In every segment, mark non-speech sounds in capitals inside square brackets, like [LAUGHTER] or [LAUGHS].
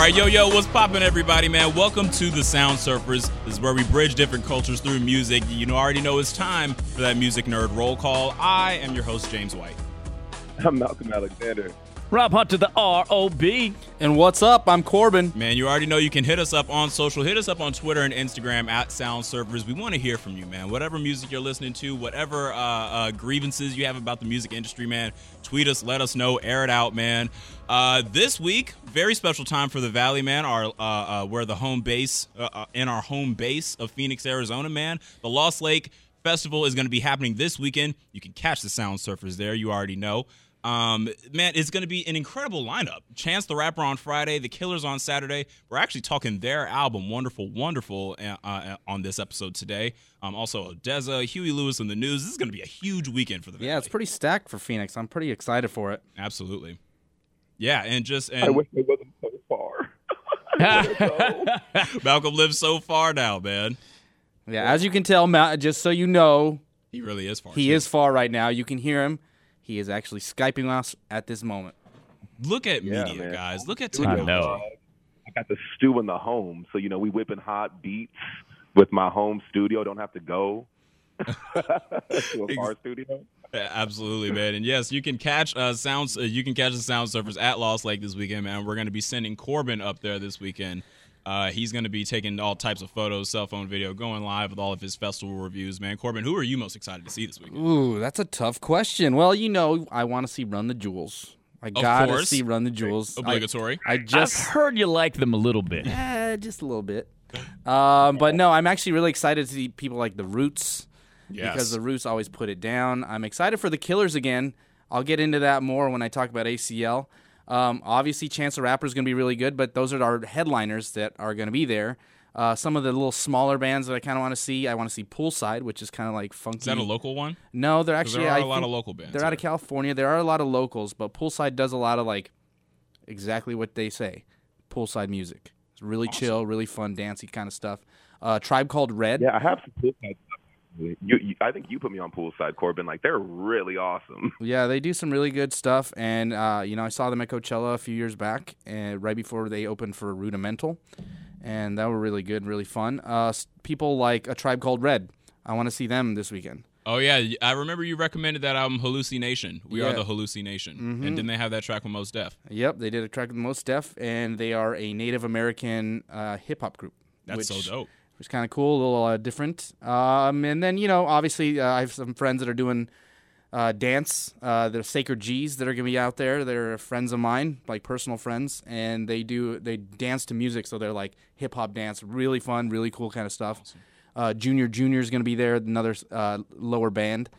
Right, yo, yo, what's poppin', everybody, man? Welcome to the Sound Surfers. This is where we bridge different cultures through music. You know, already know it's time for that music nerd roll call. I am your host, James White. I'm Malcolm Alexander. Rob Hunt to the ROB. And what's up? I'm Corbin. Man, you already know you can hit us up on social. Hit us up on Twitter and Instagram at Sound Surfers. We want to hear from you, man. Whatever music you're listening to, whatever uh, uh, grievances you have about the music industry, man, tweet us, let us know, air it out, man. Uh, this week, very special time for the Valley, man. Our uh, uh, we're the home base uh, uh, in our home base of Phoenix, Arizona, man. The Lost Lake Festival is going to be happening this weekend. You can catch the Sound Surfers there. You already know. Um, man, it's going to be an incredible lineup. Chance the Rapper on Friday, The Killers on Saturday. We're actually talking their album, Wonderful, Wonderful, uh, uh, on this episode today. Um, also, Odesza, Huey Lewis, and the news. This is going to be a huge weekend for the Yeah, it's pretty stacked for Phoenix. I'm pretty excited for it. Absolutely. Yeah, and just and I wish it wasn't so far. [LAUGHS] [LAUGHS] Malcolm lives so far now, man. Yeah, as you can tell, Ma- just so you know, He really is far. he too. is far right now. You can hear him. He is actually Skyping us at this moment. Look at Yeah, media, man. guys. Look at I technology. know. I got the stew in the home, so you know we whipping hot beats with my home studio. Don't have to go [LAUGHS] to a bar studio. Yeah, Absolutely, man. And yes, you can catch uh, sounds. Uh, you can catch the Sound Surfers at Lost Lake this weekend, man. We're going to be sending Corbin up there this weekend. Uh, he's going to be taking all types of photos, cell phone video, going live with all of his festival reviews, man. Corbin, who are you most excited to see this weekend? Ooh, that's a tough question. Well, you know, I want to see Run the Jewels. I gotta course. see Run the Jewels. Obligatory. I, just I've heard you like them a little bit. Yeah, just a little bit. Um, but no, I'm actually really excited to see people like the Roots yes. because the Roots always put it down. I'm excited for the Killers again. I'll get into that more when I talk about ACL. Um, obviously, Chance the Rapper is going to be really good, but those are our headliners that are going to be there. Uh, some of the little smaller bands that I kind of want to see. I want to see Poolside, which is kind of like funky. is that a local one? No, they're 'Cause actually. there are I a lot of local bands. They're out of. California. There are a lot of locals, but Poolside does a lot of like exactly what they say. Poolside music. It's really chill, really fun, dancey kind of stuff. Uh, Tribe called Red. Yeah, I have some poolside stuff. You, you, I think you put me on poolside, Corbin. Like they're really awesome. [LAUGHS] Yeah, they do some really good stuff, and uh, you know I saw them at Coachella a few years back, and right before they opened for Rudimental, and that were really good, really fun. Uh, people like a Tribe Called Red, I want to see them this weekend. Oh yeah, I remember you recommended that album, Halluci Nation. We are Yeah. Mm-hmm. the Halluci Nation, and didn't they have that track with Mos Def? Yep, they did a track with Mos Def, and they are a Native American uh, hip hop group. That's which, so dope. Is kind of cool, a little uh, different. Um, and then you know, obviously, uh, I have some friends that are doing uh, dance. Uh, they're Sacred G's that are gonna be out there. They're friends of mine, like personal friends, and they do they dance to music. So they're like hip hop dance, really fun, really cool kind of stuff. Uh, Junior Junior is gonna be there, another uh, lower band.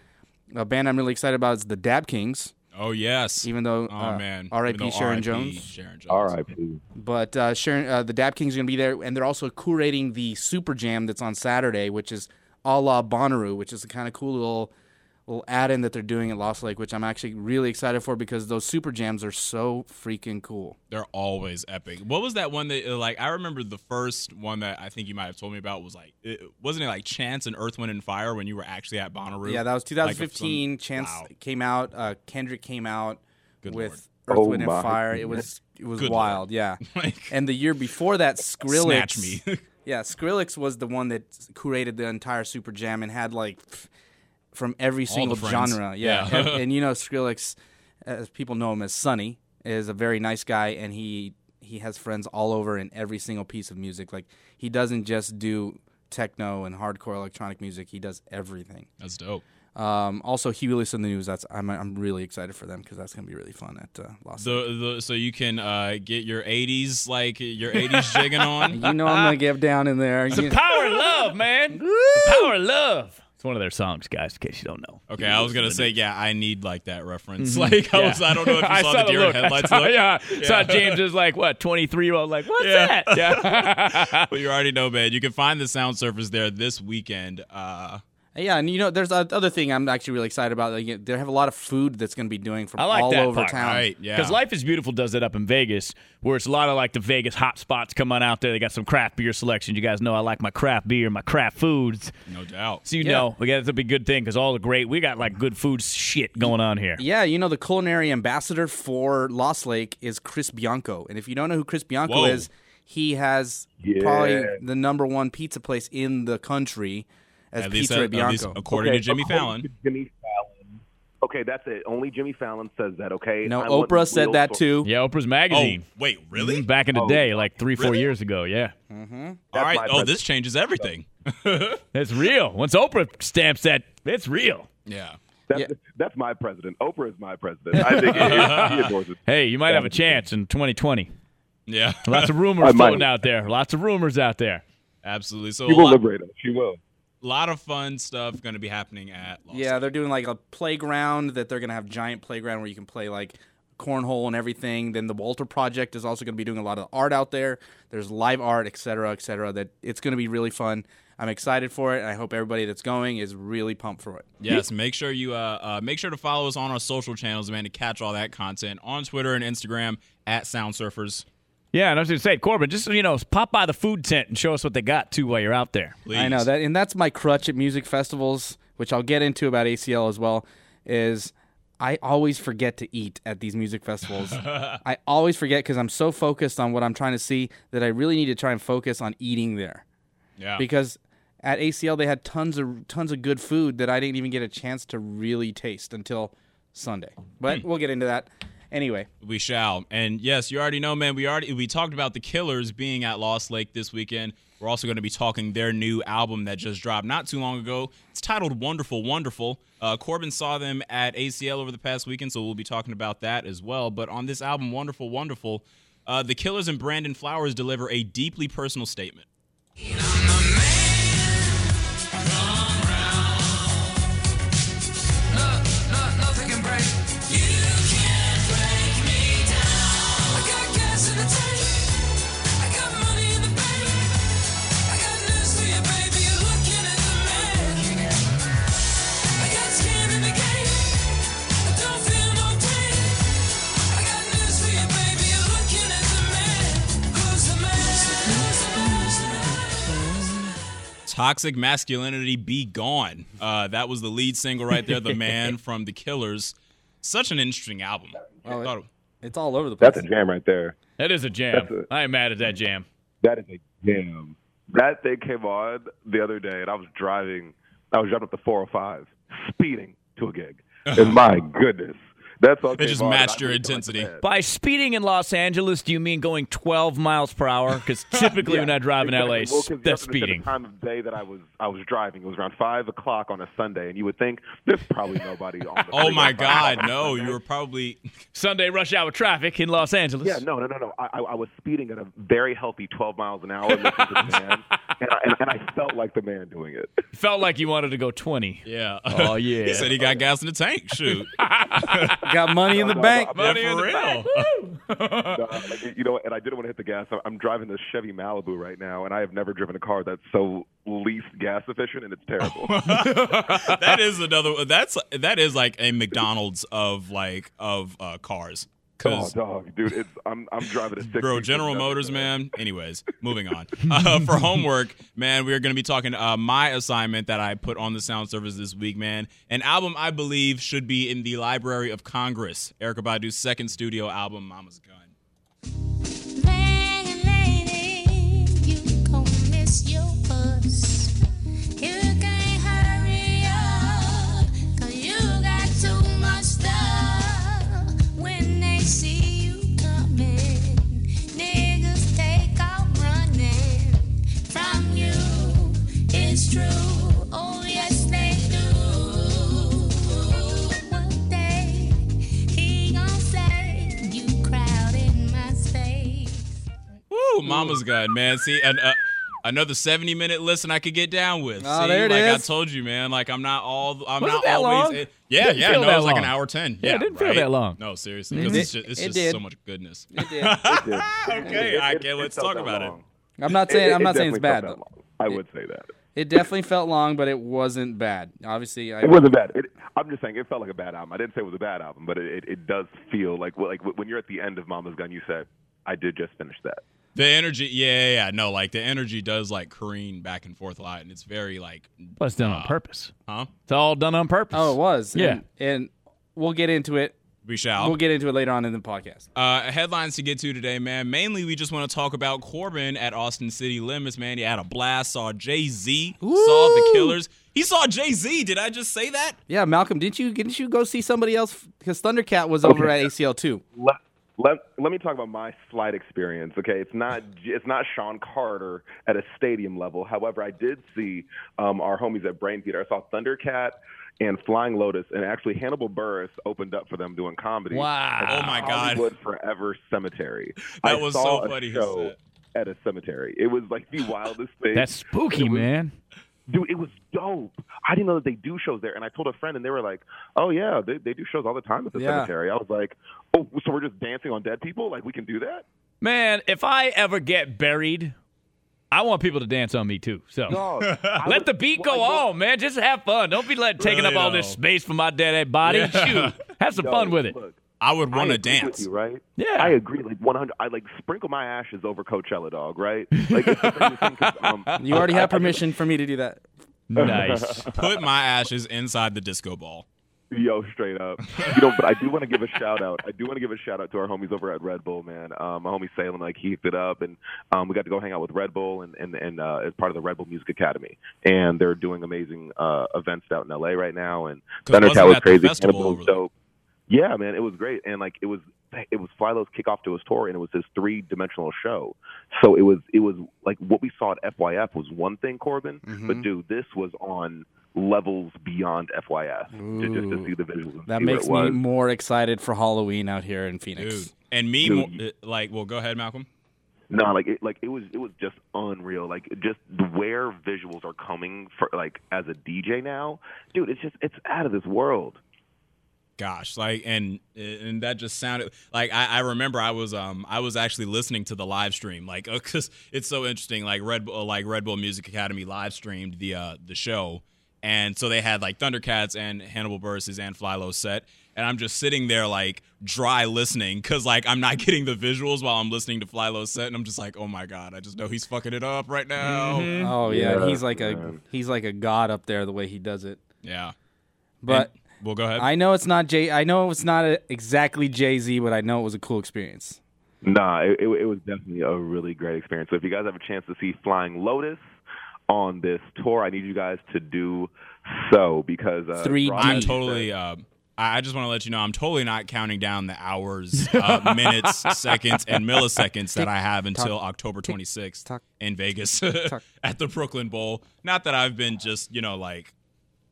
A band I'm really excited about is the Dap-Kings. Oh yes. Even though oh uh, man, R.I.P. Sharon R.I.P. Jones. Sharon Jones. All right, please. But uh, Sharon, uh, the Dap-Kings are going to be there, and they're also curating the Super Jam that's on Saturday, which is a la Bonnaroo, which is a kind of cool little little add-in that they're doing at Lost Lake, which I'm actually really excited for because those Super Jams are so freaking cool. They're always epic. What was that one that uh, like I remember the first one that I think you might have told me about was like it, wasn't it like Chance and Earth Wind and Fire when you were actually at Bonnaroo? Yeah, that was Like, 2015. some- Chance wow. came out. Uh, Kendrick came out Good with Lord. Earth, Oh Wind, and Fire. It was it was Good wild, yeah. [LAUGHS] Like, And the year before that, Skrillex. snatch me. [LAUGHS] [LAUGHS] Yeah, Skrillex was the one that curated the entire Super Jam and had like pff, from every single genre. Yeah, Yeah. and, [LAUGHS] and you know Skrillex, as people know him as Sonny, is a very nice guy, and he he has friends all over in every single piece of music. Like he doesn't just do techno and hardcore electronic music; he does everything. That's dope. Um, also, Huey Lewis and the News. That's I'm I'm really excited for them because that's gonna be really fun at uh, Lost. The, the so you can uh, get your '80s like your '80s jigging on. [LAUGHS] You know I'm gonna get down in there. The You- power of love, man. The power of love. It's one of their songs, guys, in case you don't know. Okay, I was gonna say, yeah, I need like that reference. Like, I Yeah. was, I don't know if you [LAUGHS] saw, the deer in look. I headlights saw, [LAUGHS] look. Yeah, saw James is like what twenty three year old like what's Yeah. that? Yeah, [LAUGHS] Well, you already know, man. You can find the Sound Surfers there this weekend. Uh, Yeah, and you know, there's a other thing I'm actually really excited about. Like, they have a lot of food that's going to be doing from I like all that over part. town. right, yeah. Because Life is Beautiful does it up in Vegas, where it's a lot of like the Vegas hot spots come on out there. They got some craft beer selection. You guys know I like my craft beer, my craft foods. no doubt. So you Yeah. know, we got to be a good thing because all the great we got like good food shit going on here. Yeah, you know, the culinary ambassador for Lost Lake is Chris Bianco. And if you don't know who Chris Bianco Whoa. is, he has Yeah. probably the number one pizza place in the country as At least, Pizza at, at least Bianco. according to Jimmy according Fallon. to Jimmy Fallon. Okay, that's it. Only Jimmy Fallon says that. Okay. no, I Oprah said that sources. too. Yeah, Oprah's Oh, magazine. wait, really? Mhm, Back in the Oh, day, like three, four years ago. Yeah, All That's right. my Oh, this changes everything. [LAUGHS] it's real. Once Oprah stamps that, it's real. yeah. That's, Yeah. that's my president. Oprah is my president. I think it is. He adores it. Hey, you might have a chance in 2020. Yeah. Lots of [LAUGHS] rumors floating out there. Lots of rumors out there. Absolutely. So She will lot, liberate us. She will. Lot of fun stuff going to be happening at Lost Yeah, they're doing like a playground that they're going to have giant playground where you can play like cornhole and everything. Then the Walter Project is also going to be doing a lot of art out there. There's live art, et cetera, et cetera. That it's going to be really fun. I'm excited for it. And I hope everybody that's going is really pumped for it. Yes, make sure you uh, uh, make sure to follow us on our social channels, man, to catch all that content on Twitter and Instagram at Sound Surfers. Yeah, and I was going to say, Corbin, just you know, pop by the food tent and show us what they got too while you're out there. Please. I know that, and that's my crutch at music festivals, which I'll get into about ACL as well. Is I always forget to eat at these music festivals. [LAUGHS] I always forget because I'm so focused on what I'm trying to see that I really need to try and focus on eating there. Yeah. Because at ACL they had tons of tons of good food that I didn't even get a chance to really taste until Sunday. But hmm. we'll get into that. Anyway, We shall. And yes, you already know, man. We already we talked about the Killers being at Lost Lake this weekend. We're also going to be talking their new album that just dropped not too long ago. It's titled Wonderful, Wonderful. Uh, Corbin saw them at ACL over the past weekend, so we'll be talking about that as well. But on this album, Wonderful, Wonderful, uh, the Killers and Brandon Flowers deliver a deeply personal statement. Toxic Masculinity Be Gone. Uh, that was the lead single right there, The Man [LAUGHS] from The Killers. Such an interesting album. I Oh, it- it's all over the place. That's a jam right there. That is a jam. That's a- I ain't mad at that jam. That is a jam. That thing came on the other day, and I was driving. I was driving up the 405, speeding to a gig. [LAUGHS] And my goodness, that's all. It just matched your intensity. By speeding in Los Angeles, do you mean going 12 miles per hour? Because typically when I drive in LA, Well, 'cause you have that's speeding. The time of day that I was I was driving, it was around five o'clock on a Sunday, and you would think there's probably nobody on. The [LAUGHS] Oh my. God, no! [LAUGHS] You were probably Sunday rush hour traffic in Los Angeles. Yeah, no, no, no, no. I, I, I was speeding at a very healthy 12 miles an hour listening to the [LAUGHS] man, and I, and, and I felt like the man doing it. Felt like you wanted to go 20. yeah. Oh, yeah. he said he got gas in the tank. Shoot, Got money in the bank. [LAUGHS] no, money in the real. You know, and I didn't want to hit the gas. I'm- I'm driving this Chevy Malibu right now, and I have never driven a car that's so least gas efficient, and it's terrible. [LAUGHS] that is another. That's that is like a McDonald's of like of uh, cars. Oh, 'Cause- dog, dude, it's I'm I'm driving a 60. Bro, General Motors, man. Anyways, moving on. Uh, for homework, man, we are going to be talking uh, my assignment that I put on the Sound Surfers this week, man. An album I believe should be in the Library of Congress. Erykah Badu's second studio album, Mama's Gun. Woo, Mama's Gun, man. See, and uh, Another 70 minute listen I could get down with. Oh, See, there it like I told you, man. Like I'm not all. I'm Was it not that always. long? it- yeah, Didn't yeah. feel No, that it was like an hour ten. Yeah, Yeah, it didn't feel that long. No, seriously, because it's just, it's It just did. so much goodness. It did. [LAUGHS] It did. Okay, It- I it- get- it let's talk that about it. I'm not saying It- I'm it not saying it's bad though. I would say that. It definitely felt long, but it wasn't bad. Obviously, I, It wasn't bad. It, I'm just saying it felt like a bad album. I didn't say it was a bad album, but it, it, it does feel like like when you're at the end of Mama's Gun, you say, "I did just finish that." The energy, yeah, yeah, yeah. No, like the energy does like careen back and forth a lot, and it's very like, But it's done on Uh, purpose. huh? It's all done on purpose. oh, it was. Yeah. and, and we'll get into it. We shall. We'll get into it later on in the podcast. Uh, headlines to get to today, man. Mainly, we just want to talk about Corbin at Austin City Limits, man. He had a blast. Saw Jay Z. Saw the Killers. He saw Jay Z. Did I just say that? Yeah, Malcolm, didn't you didn't you go see somebody else? Because Thundercat was over at ACL too. Let, let, let me talk about my flight experience. Okay, it's not it's not Shawn Carter at a stadium level. However, I did see um, our homies at Brainfeeder. I saw Thundercat and Flying Lotus, and actually Hannibal Buress opened up for them doing comedy. Wow. at Oh, my God. Hollywood Forever Cemetery. That I was saw so a funny show at a cemetery. It was like the wildest thing. That's spooky, was- man. Dude, it was dope. I didn't know that they do shows there, and I told a friend, and they were like, "Oh yeah, they they do shows all the time at the Yeah. cemetery." I was like, "Oh, so we're just dancing on dead people? Like we can do that?" Man, if I ever get buried, I want people to dance on me too. So Dog, [LAUGHS] I let was- the beat go well, I on, man. Just have fun. Don't be let, taking Really up all this space for my dead body. Yeah. Shoot, have some Yo, fun with it. Look, I would want to agree with dance. you, right? Yeah. I agree. Like 100. I like sprinkle my ashes over Coachella, dog. Right? Like it's the same thing 'cause, um, [LAUGHS] You already I- have I- permission for me to do that. Nice. [LAUGHS] Put my ashes inside the disco ball. Yo, straight up. You know, but I do want to give a shout out. I do want to give a shout out to our homies over at Red Bull, man. Um, my homie Salem, like he hooked it up, and um, we got to go hang out with Red Bull and and and uh, as part of the Red Bull Music Academy, and they're doing amazing uh, events out in LA right now. and wasn't Thundercat was crazy. festival Cannibal was dope. Yeah, man, it was great, and like it was it was FlyLo's kickoff to his tour, and it was his three dimensional show. So it was it was like what we saw at FYF was one thing, Corbin, Mm-hmm. but dude, this was on levels beyond FYF to, just to see the visuals. and That see makes me was. more excited for Halloween out here in Phoenix. Dude. And me, Dude, more, you- uh, like, well, go ahead, Malcolm. No, like it, like it was it was just unreal. Like just the where visuals are coming for like as a DJ now, dude. It's just it's out of this world. Gosh like and and that just sounded like I, I remember i was um i was actually listening to the live stream like [LAUGHS] because it's so interesting like red bull like red bull music academy live streamed the uh the show and so they had like thundercats and hannibal buress and FlyLo set and i'm just sitting there like dry listening because like i'm not [LAUGHS] getting the visuals while i'm listening to FlyLo set and i'm just like oh my god i just know he's fucking it up right now Oh yeah, Yeah, he's like a man. he's like a god up there the way he does it. yeah But And- well go ahead I know it's not Jay. I know it's not a, exactly Jay Z, but I know it was a cool experience. Nah, it, it, it was definitely a really great experience. So if you guys have a chance to see Flying Lotus on this tour, I need you guys to do so because uh, 3D. Rob- I'm totally. Uh, I I just want to let you know I'm totally not counting down the hours, uh, [LAUGHS] minutes, seconds, and milliseconds that I have until October 26th tock, in Vegas [LAUGHS] tock. at the Brooklyn Bowl. Not that I've been just you know like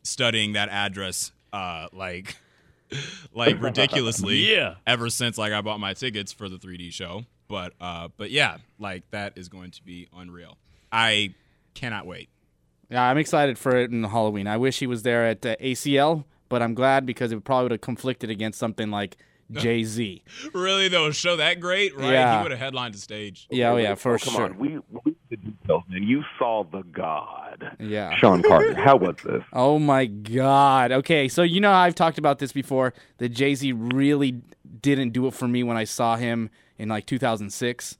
studying that address uh, like [LAUGHS] like ridiculously Yeah. ever since like I bought my tickets for the 3D show. But uh, but yeah, like that is going to be unreal. I cannot wait. Yeah, I'm excited for it in Halloween. I wish he was there at uh, ACL, but I'm glad because it probably would have conflicted against something like [LAUGHS] Jay Z. Really though, a show that great, right? Yeah. He would have headlined the stage. Yeah, oh yeah, for oh, come sure. on, we we the details, man. You saw the God, Yeah. Shawn Carter. How was this? [LAUGHS] Oh my God. Okay, so you know I've talked about this before. That Jay Z really didn't do it for me when I saw him in like 2006.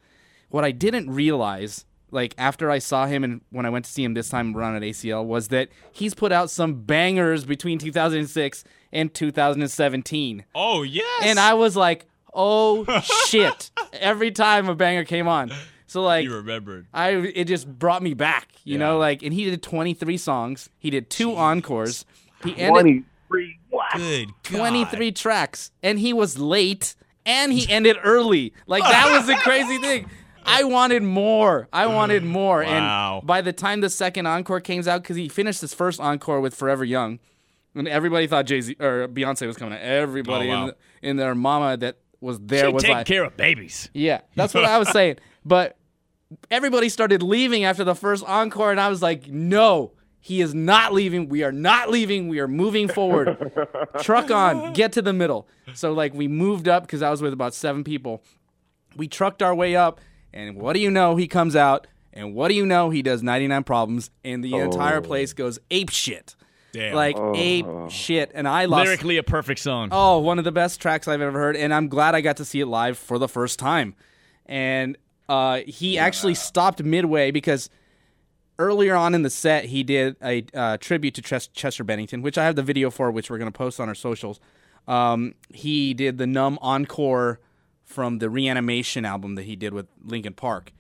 What I didn't realize, like after I saw him and when I went to see him this time around at ACL, was that he's put out some bangers between 2006 and 2017. Oh yes. And I was like, oh [LAUGHS] shit. Every time a banger came on. So like you remembered. I it just brought me back, you know, like and he did 23 songs. He did two encores. He ended Twenty three. What? Good God. 23 tracks and he was late and he ended early. Like that was the crazy thing. [LAUGHS] I wanted more. I wanted more. Wow. And by the time the second encore came out, because he finished his first encore with Forever Young, and everybody thought Jay Z or Beyonce was coming. Everybody Oh, wow. in, the, in their mama that was there She was taking like, care of babies. yeah, that's what I was [LAUGHS] saying. But everybody started leaving after the first encore, and I was like, no. He is not leaving. We are not leaving. We are moving forward. [LAUGHS] Truck on. Get to the middle. So like we moved up because I was with about seven people. We trucked our way up, and what do you know? He comes out, and what do you know? He does 99 problems, and the entire oh. place goes ape shit. Damn. Like oh. ape shit. And I lost. Lyrically, a perfect song. Oh, one of the best tracks I've ever heard, and I'm glad I got to see it live for the first time. And uh, he actually stopped midway because earlier on in the set he did a uh, tribute to Ches- Chester Bennington, which I have the video for, which we're going to post on our socials. Um, he did the Numb encore from the Reanimation album that he did with Linkin Park,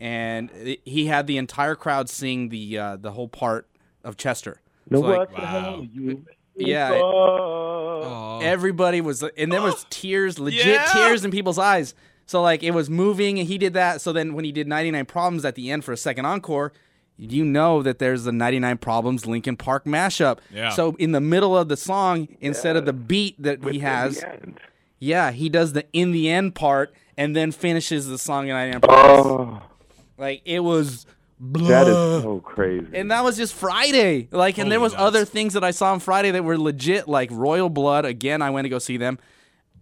and it- he had the entire crowd sing the uh, the whole part of Chester. No, It's like- what the hell you? Yeah, it- everybody was and there was [GASPS] tears legit Yeah. tears in people's eyes so like it was moving and he did that so then when he did 99 problems at the end for a second encore you know that there's the 99 problems linkin park mashup Yeah. so in the middle of the song instead of the beat that he has yeah he does the in the end part and then finishes the song in 99 problems Oh, like it was that is so crazy. and that was just Friday. Like, and there was nuts. other things that I saw on Friday that were legit, like Royal Blood. Again, I went to go see them.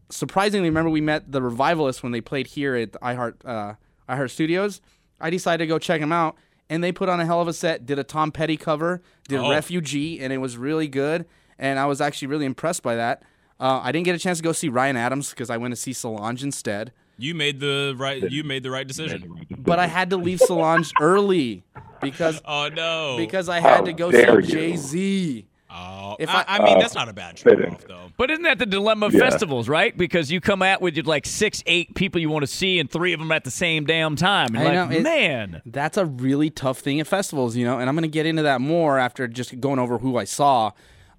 Surprisingly, remember we met the Revivalists when they played here at iHeart uh, iHeart Studios. I decided to go check them out, and they put on a hell of a set. Did a Tom Petty cover, did Oh. Refugee, and it was really good. And I was actually really impressed by that. Uh, I didn't get a chance to go see Ryan Adams because I went to see Solange instead. You made the right. You made the right decision. But I had to leave Solange early because [LAUGHS] Oh no. because I had to go see. Jay Z. Oh, if I, I- I mean that's not a bad trade-off though. But isn't that the dilemma of Yeah. festivals, right? Because you come out with like six, eight people you want to see, and three of them at the same damn time. And I you're know, like, it- man. That's a really tough thing at festivals, you know, and I'm going to get into that more after just going over who I saw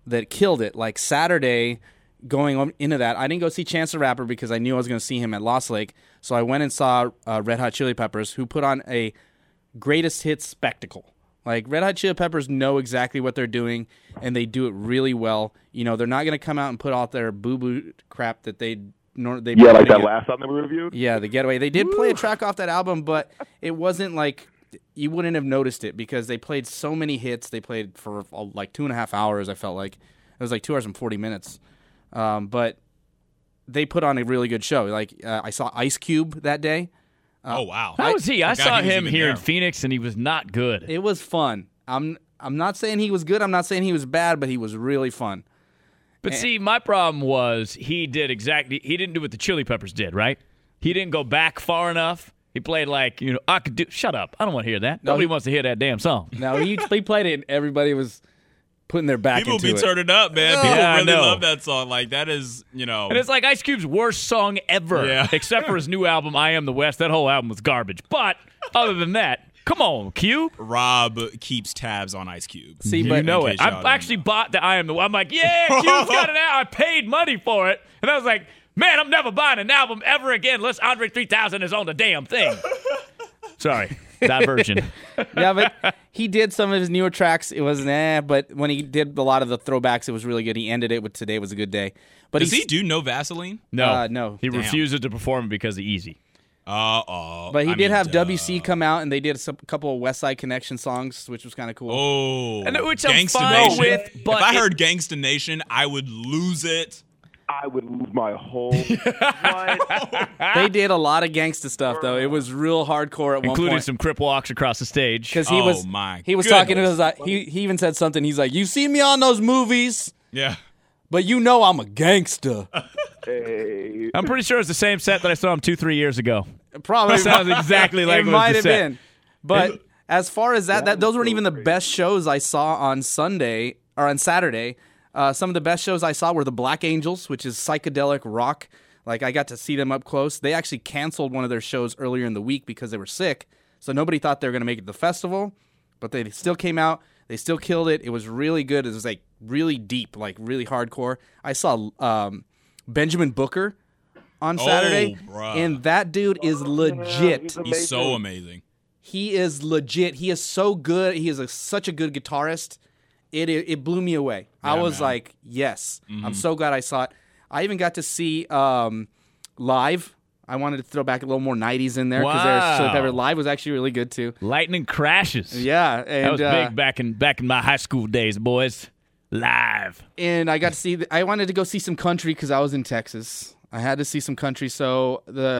that killed it. Like Saturday, going into that, I didn't go see Chance the Rapper because I knew I was going to see him at Lost Lake. So I went and saw uh, Red Hot Chili Peppers, who put on a greatest hits spectacle. Like Red Hot Chili Peppers know exactly what they're doing, and they do it really well. You know, they're not going to come out and put out their boo boo crap that they nor they yeah, like that last song that we reviewed. yeah, the Getaway. They did play a track off that album, but it wasn't like you wouldn't have noticed it because they played so many hits. They played for uh, like two and a half hours. I felt like it was like two hours and forty minutes, um, but they put on a really good show. Like uh, I saw Ice Cube that day. Uh, oh wow. How was he? I forgot saw he him even here in. Phoenix, and he was not good. It was fun. I'm I'm not saying he was good. I'm not saying he was bad, but he was really fun. But see, my problem was he did exactly. He didn't do what the Chili Peppers did, right? He didn't go back far enough. He played like you know I could do. Shut up! I don't want to hear that. No, Nobody he- wants to hear that damn song. Now he, he played it, and everybody was putting their back People into be it. turning up, man. People Yeah, I really know. love that song. Like that is, you know. And it's like Ice Cube's worst song ever, Yeah. [LAUGHS] except for his new album, I Am the West. That whole album was garbage. But other than that, come on, Cube. Rob keeps tabs on Ice Cube. See, You but know in it. I actually know. bought the I Am the I'm like, yeah, Cube's [LAUGHS] got it out. I paid money for it. And I was like, man, I'm never buying an album ever again unless Andre 3000 is on the damn thing. Sorry, diversion. [LAUGHS] yeah, but he did some of his newer tracks. It was eh, but when he did a lot of the throwbacks, it was really good. He ended it with "Today was a good day." But Does he do no Vaseline? No, Uh, no. He Damn. refuses to perform because of Eazy. Uh oh. But he I did mean, have duh. WC come out, and they did a couple of West Side Connection songs, which was kind of cool. Oh, And which I'm Gangsta fine Nation. with, but if I it- heard Gangsta Nation, I would lose it. I would lose my whole. [LAUGHS] what? They did a lot of gangsta stuff, though. It was real hardcore at one point. Including point. some crip walks across the stage. because he Oh, was my he was talking to goodness. his uh, he he even said something. He's like, "You see me on those movies, Yeah. but you know I'm a gangster." [LAUGHS] Hey. I'm pretty sure it's the same set that I saw him two, three years ago. Probably Sounds exactly [LAUGHS] like it it was might the have set. been. But as far as that, that those weren't even the best shows I saw on Sunday or on Saturday. Uh, some of the best shows I saw were the Black Angels, which is psychedelic rock. Like I got to see them up close. They actually canceled one of their shows earlier in the week because they were sick, so nobody thought they were going to make it to the festival. But they still came out. They still killed it. It was really good. It was like really deep, like really hardcore. I saw um, Benjamin Booker on Saturday, bruh. and that dude is legit. He's so amazing. He is legit. He is so good. He is a, such a good guitarist. It it, it blew me away. I was man. like, yes, Mm-hmm. I'm so glad I saw it. I even got to see um, live. I wanted to throw back a little more '90s in there because their Chili Wow. Pepper Live was actually really good too. Lightning crashes. Yeah, and that was uh, big back in back in my high school days, boys. Live. and I got to see. The, I wanted to go see some country because I was in Texas. I had to see some country, so the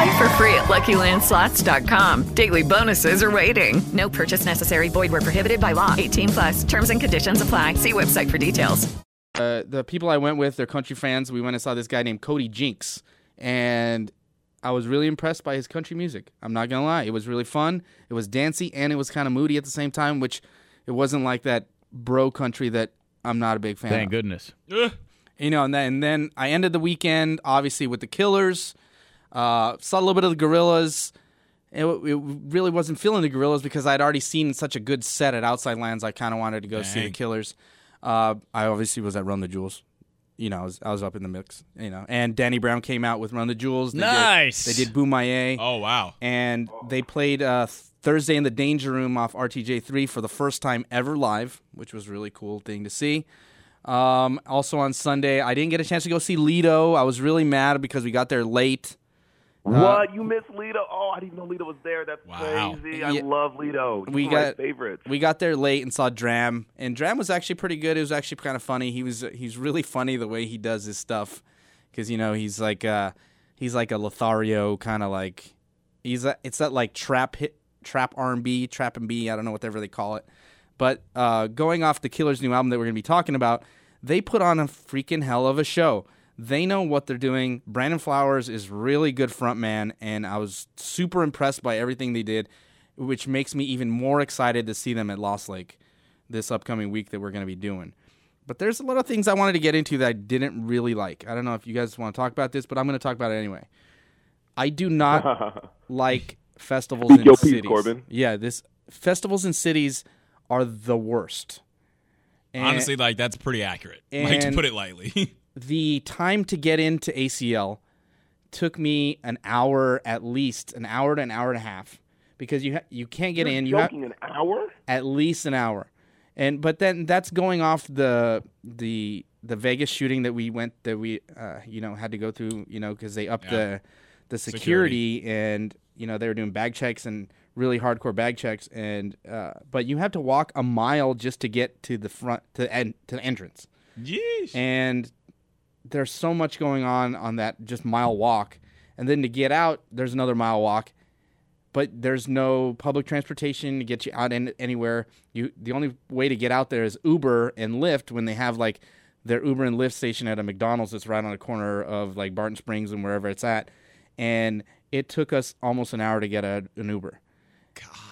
Play for free at LuckyLandSlots.com. Daily bonuses are waiting. No purchase necessary. Void where prohibited by law. 18 plus. Terms and conditions apply. See website for details. uh, the people I went with, they're country fans. We went and saw this guy named Cody Jinks, and I was really impressed by his country music. I'm not gonna lie, it was really fun. It was dancey and it was kind of moody at the same time, which it wasn't like that bro country that I'm not a big fan. Thank of. goodness. You know, and then, and then I ended the weekend obviously with the Killers. Uh, saw a little bit of the Gorillaz. It, it really wasn't feeling the Gorillaz because I'd already seen such a good set at Outside Lands. I kind of wanted to go see the Killers. Uh, I obviously was at Run the Jewels. You know, I was, I was up in the mix. You know, and Danny Brown came out with Run the Jewels. They did- Nice. they did Bumaye. Oh wow. And they played uh, Thursday in the Danger Room off RTJ3 for the first time ever live, which was a really cool thing to see. Um, also on Sunday, I didn't get a chance to go see Lido. I was really mad because we got there late. Uh, What you miss Lido? Oh, I didn't know Lido was there. That's Wow. crazy. I Yeah. love Lido. He's We got- favorites. We got there late and saw Dram, and Dram was actually pretty good. It was actually kind of funny. He was he's really funny the way he does his stuff, because you know he's like uh he's like a Lothario kind of like he's a, it's that like trap hit trap R and B trap and B I don't know whatever they call it, but uh, going off the Killers' new album that we're gonna be talking about, they put on a freaking hell of a show. They know what they're doing. Brandon Flowers is really good frontman, and I was super impressed by everything they did, which makes me even more excited to see them at Lost Lake this upcoming week that we're going to be doing. But there's a lot of things I wanted to get into that I didn't really like. I don't know if you guys want to talk about this, but I'm going to talk about it anyway. I do not [LAUGHS] like festivals in your piece, cities. Corbin. Yeah, this festivals in cities are the worst. And- Honestly, like that's pretty accurate. like to put it lightly. [LAUGHS] the time to get into ACL took me an hour at least, an hour to an hour and a half, because you ha- you can't get You're in. You have joking an hour? at least an hour, and but then that's going off the the the Vegas shooting that we went that we uh, you know had to go through you know because they upped Yeah. the the security, and you know they were doing bag checks and really hardcore bag checks and uh, but you have to walk a mile just to get to the front to the end to the entrance Yeesh. and there's so much going on on that just mile walk. And then to get out there's another mile walk. But there's no public transportation to get you out in, anywhere. You the only way to get out there is uber and lyft when they have like their uber and lyft station at a mcdonald's that's right on the corner of like barton springs and wherever it's at. And it took us almost an hour to get a, an uber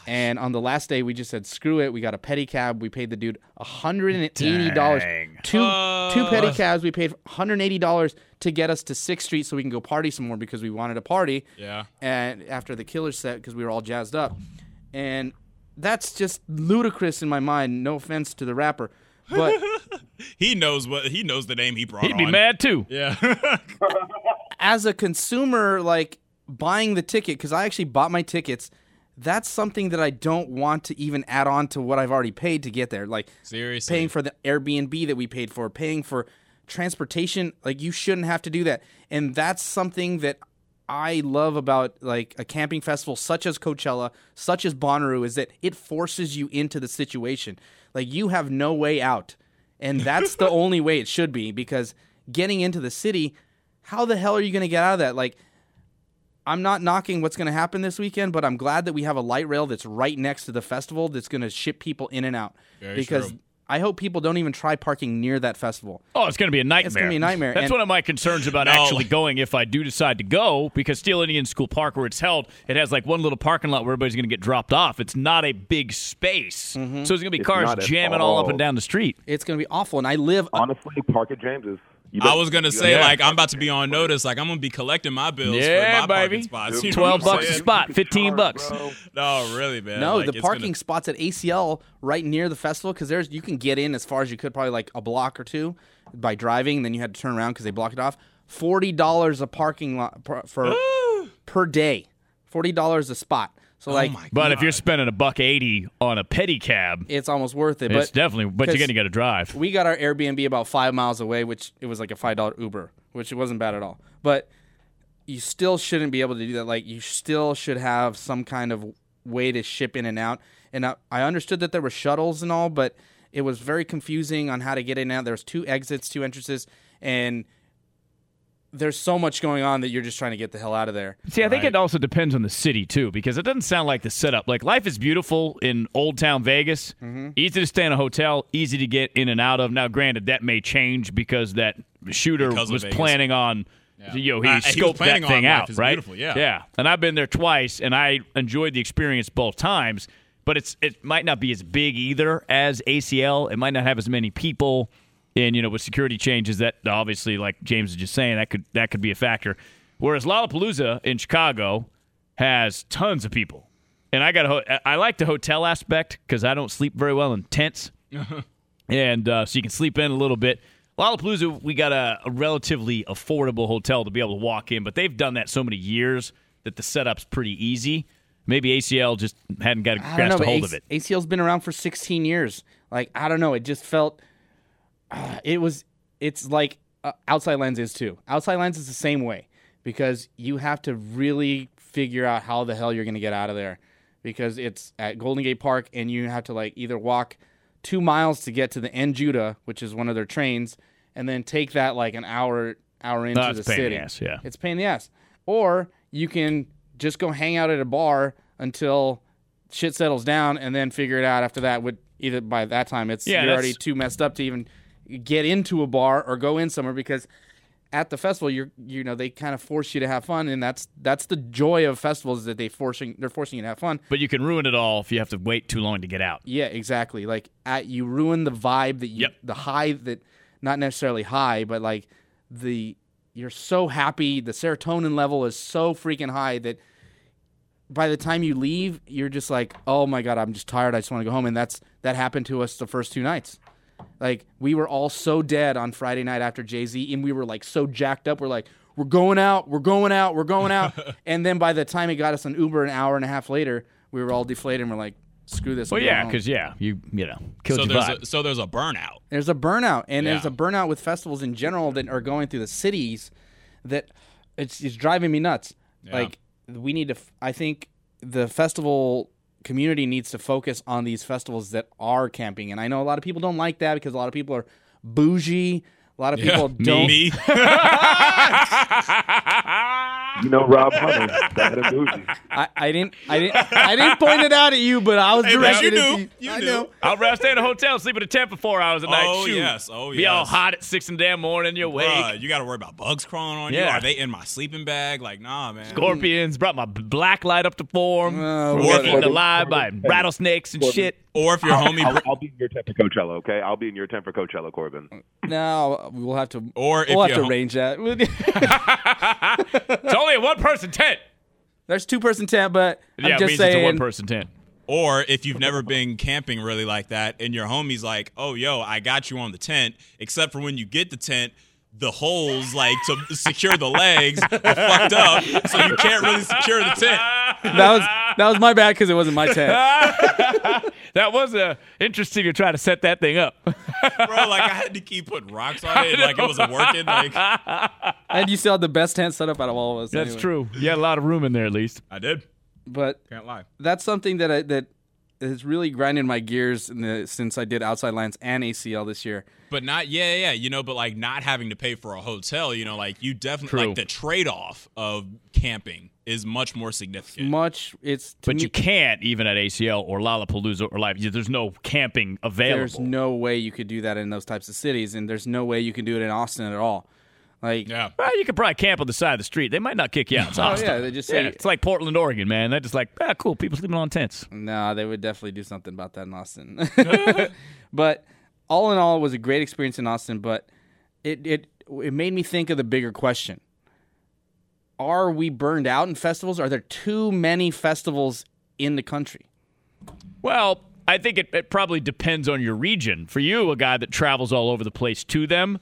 and on the last day, we just said, "Screw it." We got a pedicab. We paid the dude hundred and eighty dollars. Dang. Two two uh. pedicabs. We paid one hundred and eighty dollars to get us to Sixth Street so we can go party some more because we wanted to party. Yeah. And after the killer set, because we were all jazzed up, and that's just ludicrous in my mind. No offense to the rapper, but [LAUGHS] he knows what he knows the name he brought He'd be on. mad too. Yeah. [LAUGHS] as a consumer, like buying the ticket, because I actually bought my tickets. That's something that I don't want to even add on to what I've already paid to get there. Like Seriously. paying for the Airbnb that we paid for, paying for transportation. Like you shouldn't have to do that. And that's something that I love about like a camping festival such as Coachella, such as Bonnaroo, is that it forces you into the situation. Like you have no way out. And that's the [LAUGHS] only way it should be because getting into the city, how the hell are you going to get out of that? Like I'm not knocking what's going to happen this weekend, but I'm glad that we have a light rail that's right next to the festival that's going to ship people in and out. Very because true. I hope people don't even try parking near that festival. Oh, it's going to be a nightmare. It's gonna be a nightmare. That's And- one of my concerns about No. actually going if I do decide to go because Steele Indian School Park, where it's held, it has like one little parking lot where everybody's going to get dropped off. It's not a big space. Mm-hmm. So there's going to be It's cars jamming all up and down the street. It's going to be awful. And I live Honestly, Park at James's. You I was gonna say gotta- like I'm about to be on notice. Like I'm gonna be collecting my bills Yeah, for my baby. parking spots. You know 12 what I'm bucks a spot, 15 bucks. No, really, man. No, Like, the parking gonna- spots at ACL right near the festival because there's you can get in as far as you could, probably like a block or two by driving. Then you had to turn around because they block it off. Forty dollars a parking lot per, for [GASPS] per day. Forty dollars a spot. Oh So like, But if you're spending a buck eighty on a pedicab, it's almost worth it. it's but definitely. But you're gonna get to drive. We got our Airbnb about five miles away, which it was like a five dollar Uber, which it wasn't bad at all. But you still shouldn't be able to do that. Like you still should have some kind of way to ship in and out. And I, I understood that there were shuttles and all, but it was very confusing on how to get in and out. There was two exits, two entrances, and there's so much going on that you're just trying to get the hell out of there. See, I think it also depends on the city too, because it doesn't sound like the setup. Like life is beautiful in Old Town Vegas, Mm-hmm. easy to stay in a hotel, easy to get in and out of. Now, granted, that may change because that shooter Because was planning on. You know, he Uh, scoped planning that thing on out, is right? beautiful, yeah. yeah. And I've been there twice, and I enjoyed the experience both times. But it's it might not be as big either as ACL. It might not have as many people, and you know, with security changes, that obviously, like James was just saying, that could that could be a factor. Whereas Lollapalooza in Chicago has tons of people, and I got a ho- I like the hotel aspect because I don't sleep very well in tents, [LAUGHS] and uh, so you can sleep in a little bit. Lollapalooza, we got a, a relatively affordable hotel to be able to walk in, but they've done that so many years that the setup's pretty easy. Maybe ACL just hadn't got I don't know. a but hold A- of it. ACL's been around for 16 years. Like I don't know. It just felt. Uh, [SIGHS] it was. It's like uh, Outside Lands is too. Outside Lands is the same way because you have to really figure out how the hell you're going to get out of there because it's at Golden Gate Park and you have to like either walk two miles to get to the N Judah, which is one of their trains, and then take that like an hour hour into the a pain in city. the yeah. It's a pain in the ass. Or you can just go hang out at a bar until shit settles down and then figure it out after that. Would either by that time it's Yeah, you're already too messed up to even get into a bar or go in somewhere because at the festival you're you know they kind of force you to have fun and that's that's the joy of festivals is that they forcing they're forcing you to have fun. But you can ruin it all if you have to wait too long to get out. Yeah, exactly. Like at you ruin the vibe that you the high that not necessarily high, but like the you're so happy, the serotonin level is so freaking high that by the time you leave, you're just like, "Oh my god, I'm just tired. I just want to go home." And that's that happened to us the first two nights. Like we were all so dead on Friday night after Jay Z, and we were like so jacked up. We're like, "We're going out, we're going out, we're going out." [LAUGHS] and then by the time he got us an Uber an hour and a half later, we were all deflated and we're like, "Screw this." Well, I'm yeah, because yeah, you you know killed so your there's vibe. a, so there's a burnout. There's a burnout, and there's a burnout with festivals in general that are going through the cities that it's, it's driving me nuts. Like we need to. f- I think the festival community needs to focus on these festivals that are camping, and I know a lot of people don't like that because a lot of people are bougie. A lot of people me. don't. [LAUGHS] [LAUGHS] [LAUGHS] Me. You know Rob Hunter, bad and bougie. I, I didn't. I didn't. I didn't point it out at you, but I was Hey, but directed you at knew. you. You I knew. know. I'd rather stay in a hotel, sleep in a tent for four hours a night. Oh, Shoot. yes. Oh, Be all yes. hot at six in the damn morning. You're awake. Bruh, you got to worry about bugs crawling on you. Yeah. Are they in my sleeping bag? Like, nah, man. Scorpions brought my black light up uh, to form. Oh, We're whatever. eaten alive by rattlesnakes and shit. Or if your I'll, homie, I'll, I'll be in your tent for Coachella. Okay, I'll be in your tent for Coachella, Corbin. No, we'll have to. Or we'll have your to hom- arrange that. [LAUGHS] [LAUGHS] It's only a one person tent. There's two person tent, but Yeah, I'm it means saying. it's a one person tent. or if you've never been camping really like that, and your homie's like, "Oh, yo, I got you on the tent," except for when you get the tent. The holes, like to secure the legs, are fucked up, so you can't really secure the tent. that was that was my bad because it wasn't my tent. [LAUGHS] That was uh, interesting to try to set that thing up. Bro, like I had to keep putting rocks on [LAUGHS] it, like it wasn't working. Like and you still had the best tent set up out of all of us. That's anyway. true. You had a lot of room in there, at least. I did. But Can't lie. that's something that I, that has really grinded my gears in the, since I did Outside Lands and ACL this year. But not, yeah, yeah, you know, but like not having to pay for a hotel, you know, like you definitely, True. like the trade off of camping is much more significant. Much it's But me, you can't even at ACL or Lollapalooza or Live. There's no camping available. there's no way you could do that in those types of cities, and there's no way you can do it in Austin at all. Like Yeah. Well, you could probably camp on the side of the street. They might not kick you out. It's Oh, Austin. yeah, they just say- Yeah, it's like Portland, Oregon, man. They're just like, ah, cool. People sleeping on tents. No, they would definitely do something about that in Austin. [LAUGHS] but all in all, it was a great experience in Austin. But it, it it made me think of the bigger question: Are we burned out in festivals? Are there too many festivals in the country? Well, I think it, it probably depends on your region. For you, a guy that travels all over the place to them,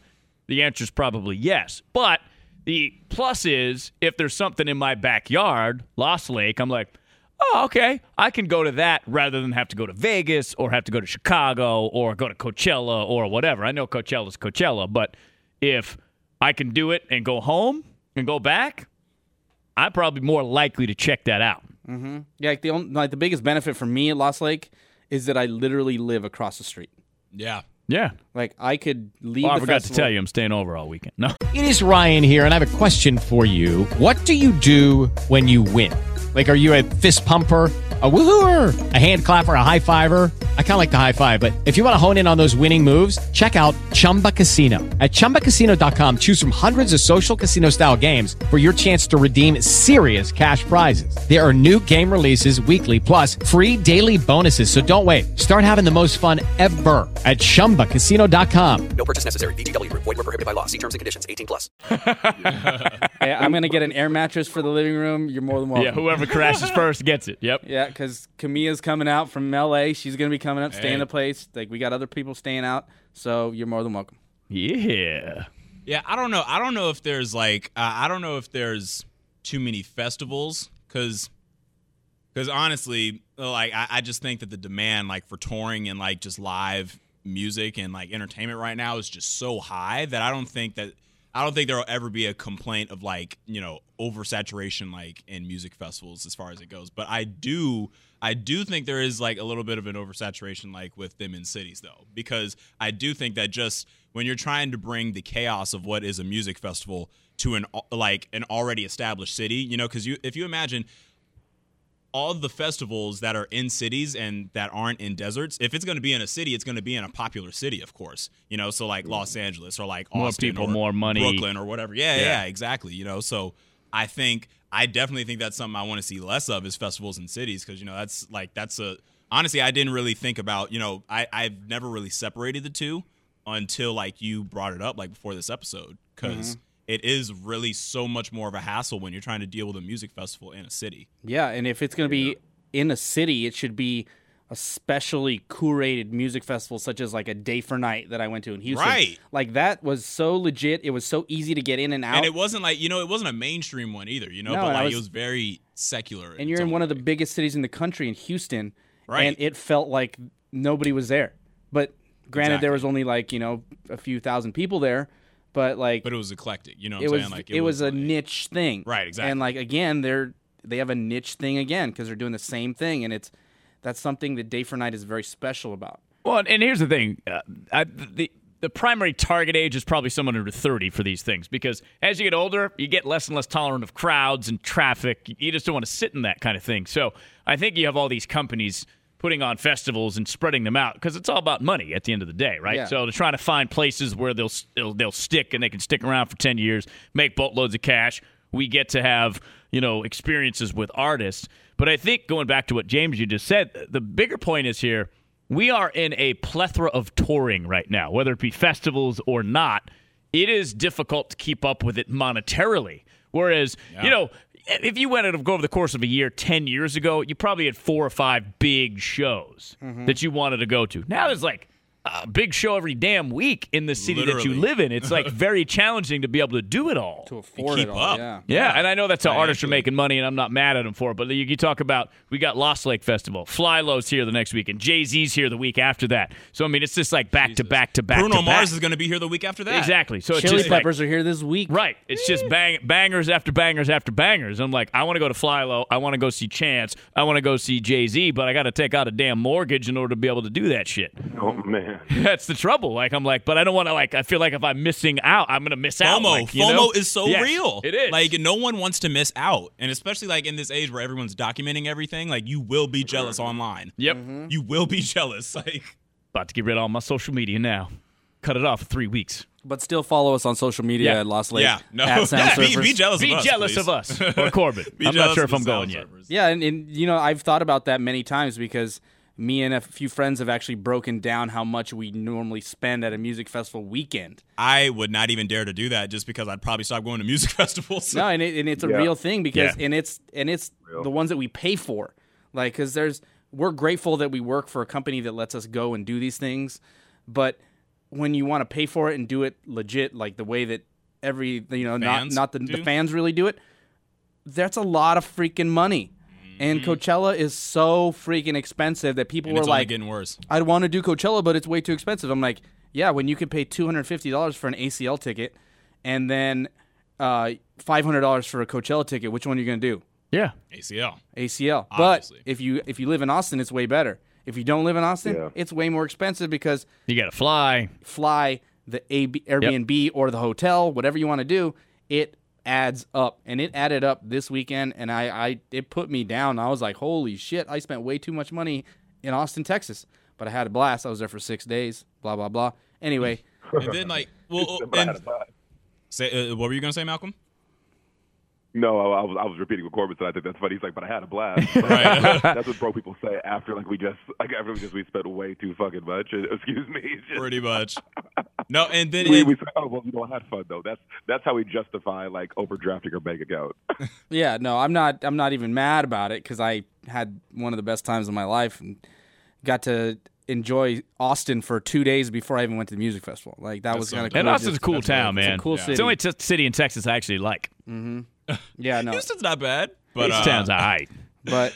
the answer is probably yes. But the plus is if there's something in my backyard, Lost Lake, I'm like, oh, okay, I can go to that rather than have to go to Vegas or have to go to Chicago or go to Coachella or whatever. I know Coachella's Coachella, but if I can do it and go home and go back, I'm probably more likely to check that out. Mm-hmm. Yeah, like the only, like the biggest benefit for me at Lost Lake is that I literally live across the street. Yeah. Yeah. Like I could leave. Well, I forgot festival. to tell you, I'm staying over all weekend. No. It is Ryan here, and I have a question for you. What do you do when you win? Like, are you a fist pumper, a woohooer, a hand clapper, a high fiver? I kind of like the high five, but if you want to hone in on those winning moves, check out Chumba Casino. At chumbacasino.com, choose from hundreds of social casino style games for your chance to redeem serious cash prizes. There are new game releases weekly, plus free daily bonuses. So don't wait. Start having the most fun ever at chumbacasino.com. No purchase necessary. VGW Group. Void were prohibited by law. See terms and conditions. 18 plus. [LAUGHS] Hey, I'm gonna get an air mattress for the living room. You're more than welcome. Yeah, whoever crashes [LAUGHS] first gets it. Yep. Yeah, because Kamia's coming out from LA. She's gonna be coming up, staying Hey. in the place. Like we got other people staying out, so you're more than welcome. Yeah. Yeah, I don't know. I don't know if there's like uh, I don't know if there's too many festivals because because honestly, like I, I just think that the demand like for touring and like just live music and like entertainment right now is just so high that I don't think that I don't think there will ever be a complaint of like you know oversaturation like in music festivals as far as it goes. But I do I do think there is like a little bit of an oversaturation like with them in cities though because I do think that just when you're trying to bring the chaos of what is a music festival to an like an already established city, you know, because you if you imagine all the festivals that are in cities and that aren't in deserts, if it's going to be in a city, it's going to be in a popular city, of course. You know, so like Los Angeles or like More Austin people, or more money. Brooklyn or whatever. Yeah, Yeah. yeah, exactly. You know, so I think I definitely think that's something I want to see less of is festivals in cities because you know that's like that's a honestly I didn't really think about you know I I've never really separated the two until like you brought it up like before this episode because. Mhm. It is really so much more of a hassle when you're trying to deal with a music festival in a city. Yeah, and if it's gonna be in a city, it should be a specially curated music festival, such as like a Day for Night that I went to in Houston. Right. Like that was so legit. It was so easy to get in and out. And it wasn't like you know, it wasn't a mainstream one either, you know, No, but like was- it was very secular. and you're in one of the biggest cities in the country in Houston, Right. and it felt like nobody was there. But granted, Exactly. there was only like you know a few thousand people there, but like But it was eclectic, you know what it I'm was saying? Like it, was, a niche thing, Right, exactly. And like again, they're they have a niche thing again because they're doing the same thing, and it's that's something that Day for Night is very special about. Well, and here's the thing: uh, I, the the primary target age is probably someone under 30 for these things because as you get older, you get less and less tolerant of crowds and traffic. You just don't want to sit in that kind of thing. So I think you have all these companies putting on festivals and spreading them out because it's all about money at the end of the day, right? Yeah. So they're trying to find places where they'll, they'll they'll stick and they can stick around for 10 years, make boatloads of cash. We get to have you know experiences with artists. But I think going back to what James you just said, the bigger point is here we are in a plethora of touring right now, whether it be festivals or not. It is difficult to keep up with it monetarily. Whereas, you know, if you went over the course of a year 10 years ago, you probably had four or five big shows Mhm. that you wanted to go to. Now there's like a big show every damn week in the city that you live in. It's like very [LAUGHS] challenging to be able to do it all. To afford keep it all, up. yeah. Yeah, and I know that's how artists are making money, and I'm not mad at them for it. But you, you talk about we got Lost Lake Festival, FlyLo's here the next week, and Jay Z's here the week after that. So I mean, it's just like back to back to back. Bruno to Mars back. is going to be here the week after that. Exactly. So it's Chili just like- Peppers are here this week. Right. It's just bang bangers after bangers after bangers. I'm like, I want to go to Fly Low. I want to go see Chance. I want to go see Jay Z, but I got to take out a damn mortgage in order to be able to do that shit. Oh man. [LAUGHS] That's the trouble. Like I'm like, but I don't want to like. I feel like if I'm missing out, I'm gonna miss out. FOMO, like, you FOMO know? is so Yes, real. It is. Like no one wants to miss out, and especially like in this age where everyone's documenting everything. Like you will be jealous online. Yep. Mm-hmm. You will be [LAUGHS] jealous. Like About to get rid of all my social media now. Cut it off for three weeks. But still follow us on social media Yeah. at Lost Lake. Yeah, no. at Sound [LAUGHS] Yeah, be- be jealous Be of us, Be jealous please. of us or Corbin. I'm not sure if I'm going sound yet. Yeah, and, and you know I've thought about that many times because me and a few friends have actually broken down how much we normally spend at a music festival weekend. I would not even dare to do that just because I'd probably stop going to [LAUGHS] music festivals. No, and, it, and it's a Yeah. real thing because Yeah. and it's and it's the ones that we pay for. Like cuz there's we're grateful that we work for a company that lets us go and do these things, but when you want to pay for it and do it legit like the way that every you know Fans not not the, the fans really do it, that's a lot of freaking money. And Coachella is so freaking expensive that people Mm-hmm. And were it's only like getting worse. I'd want to do Coachella, but it's way too expensive. I'm like, yeah, when you could pay two hundred fifty dollars for an ACL ticket, and then uh, five hundred dollars for a Coachella ticket, which one are you gonna do? Yeah, ACL. ACL. Obviously. But if you if you live in Austin, it's way better. If you don't live in Austin, Yeah. it's way more expensive because You got to fly, fly the AB, Airbnb or the hotel, whatever you want to do. It adds up, and it added up this weekend, and I, I it put me down. I was like, holy shit, I spent way too much money in Austin, Texas, but I had a blast. I was there for six days. Blah blah blah. Anyway, and then like, [LAUGHS] well, and had a blast. say, uh, what were you gonna say, Malcolm? No, I, I was I was repeating what Corbin said. I think that's funny. He's like, but I had a blast. [LAUGHS] Right. [LAUGHS] that's what broke people say after like we just like after we just we spent way too fucking much. [LAUGHS] Excuse me. Just- Pretty much. No, and then we, it- we say, oh well, you know, I had fun though. That's that's how we justify like overdrafting our bank account. yeah, no, I'm not. I'm not even mad about it because I had one of the best times of my life and got to enjoy Austin for two days before I even went to the music festival. Like that was kind of cool. And Austin's a cool town, it's man. a cool city. It's the only t- city in Texas I actually like. hmm Yeah, no. Houston's not bad, but This uh, town's alright. But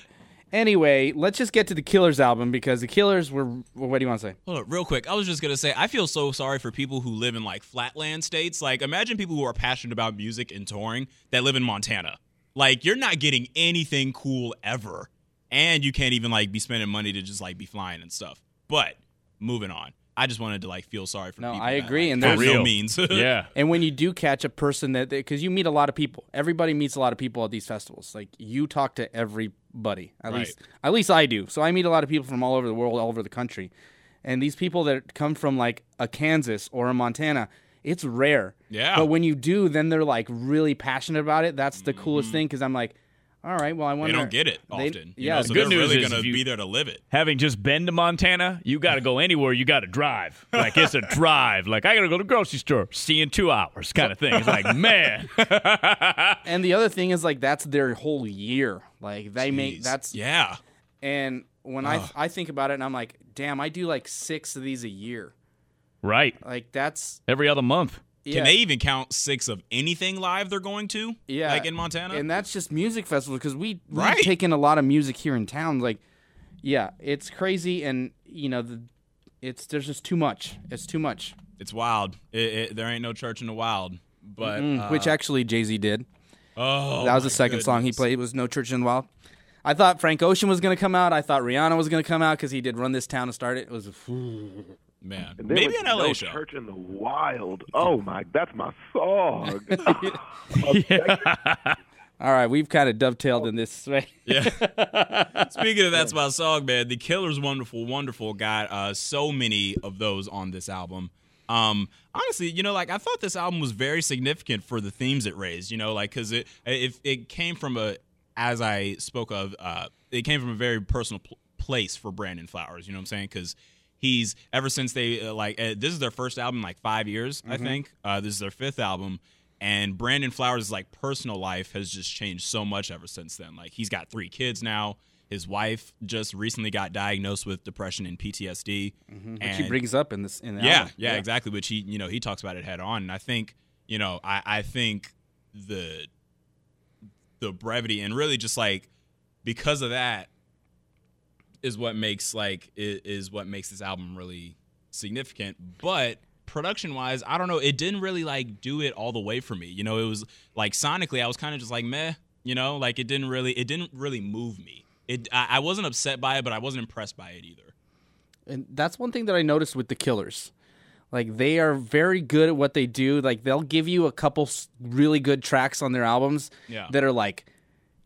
anyway, let's just get to the Killers album because the Killers were. What do you want to say? Hold up, real quick. I was just gonna say, I feel so sorry for people who live in like flatland states. Like, imagine people who are passionate about music and touring that live in Montana. Like, you're not getting anything cool ever, and you can't even like be spending money to just like be flying and stuff. But moving on, I just wanted to like feel sorry for No, people. I that, agree, like, and have there's no means. [LAUGHS] Yeah, and when you do catch a person that, because you meet a lot of people, everybody meets a lot of people at these festivals. Like you talk to everybody, at Right. least, at least I do. So I meet a lot of people from all over the world, all over the country, and these people that come from like a Kansas or a Montana, it's rare. Yeah. But when you do, then they're like really passionate about it. That's the coolest mm-hmm. thing because I'm like, all right, well, I wonder. they wonder. don't get it they- often. you yeah. know, so Good they're news really is gonna if you- be there to live it. Having just been to Montana, you got to go anywhere. You got to drive. [LAUGHS] Like it's a drive. Like I got to go to the grocery store. See you in two hours, kind of thing. It's like man. [LAUGHS] [LAUGHS] and the other thing is like that's their whole year. Like they make that's yeah. And when I Ugh. I think about it, and I'm like, damn, I do like six of these a year. Right. Like that's Every other month. Yeah. Can they even count six of anything live they're going to? yeah, like in Montana. and that's just music festivals because we we've Right. taken a lot of music here in town. Like, yeah, it's crazy, and you know, the, it's there's just too much. It's too much. It's wild. It, it, there ain't no church in the wild. But Mm, uh, which actually Jay Z did. Oh, that was the second song he goodness. played. Was No Church in the Wild. I thought Frank Ocean was gonna come out. I thought Rihanna was gonna come out because he did Run This Town and start it. It was man, And maybe an LA no show. Church in the Wild. Oh my, that's my song. [LAUGHS] [LAUGHS] All right, we've kind of dovetailed in this. Right? Yeah. [LAUGHS] Speaking of that's my song, man. The Killer's wonderful, wonderful. Got uh, so many of those on this album. Um, honestly, you know, like I thought this album was very significant for the themes it raised. You know, like because it it it came from a as I spoke of, uh, it came from a very personal pl- place for Brandon Flowers. You know what I'm saying? Because he's ever since they uh, like uh, this is their first album in like five years, I Mhm. think. Uh, this is their fifth album. And Brandon Flowers' like personal life has just changed so much ever since then. Like he's got three kids now. His wife just recently got diagnosed with depression and PTSD. Which he brings up in this in the yeah, album. yeah, exactly. Which he, you know, he talks about it head on, and I think, you know, I, I think the the brevity and really just like because of that is what makes like is what makes this album really significant. But production wise, I don't know, it didn't really like do it all the way for me. You know, it was like sonically, I was kind of just like meh. You know, like it didn't really it didn't really move me. It I, I wasn't upset by it, but I wasn't impressed by it either. and that's one thing that I noticed with the Killers. Like they are very good at what they do. Like they'll give you a couple really good tracks on their albums Yeah. that are like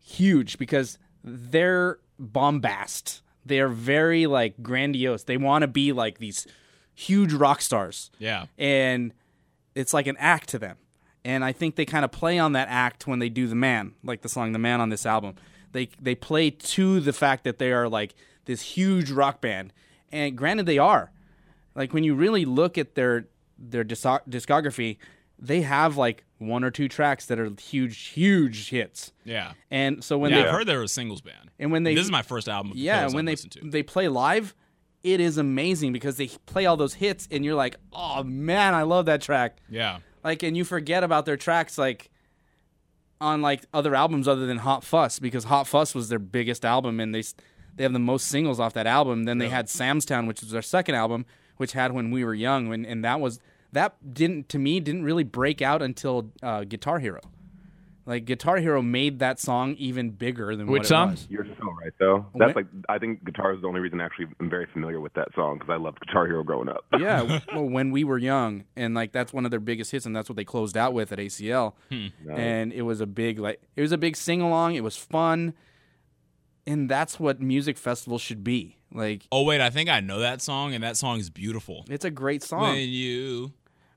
huge because they're bombast. They're very like grandiose. They want to be like these huge rock stars. Yeah. And it's like an act to them. And I think they kind of play on that act when they do The Man, like the song The Man on this album. They they play to the fact that they are like this huge rock band. And granted, they are. Like when you really look at their their discography, they have like one or two tracks that are huge, huge hits. Yeah. And so when yeah, they I've heard they were a singles band. and when they this is my first album. Of yeah, when I've they they play live, it is amazing because they play all those hits, and you're like, oh man, I love that track. Yeah. Like, and you forget about their tracks like on like other albums other than Hot Fuss because Hot Fuss was their biggest album, and they they have the most singles off that album. Then they had Sam's Town, which was their second album, which had When We Were Young, and, and that was that didn't to me didn't really break out until uh, Guitar Hero. Like Guitar Hero made that song even bigger than Which what song? it was. You're so right, though. That's When- like I think guitar is the only reason actually I'm very familiar with that song because I loved Guitar Hero growing up. yeah, [LAUGHS] well, when we were young, and like that's one of their biggest hits, and that's what they closed out with at ACL. Hmm. Nice. And it was a big like it was a big sing along. It was fun, and that's what music festivals should be. Like Oh wait, I think I know that song, and that song is beautiful. it's a great song. When you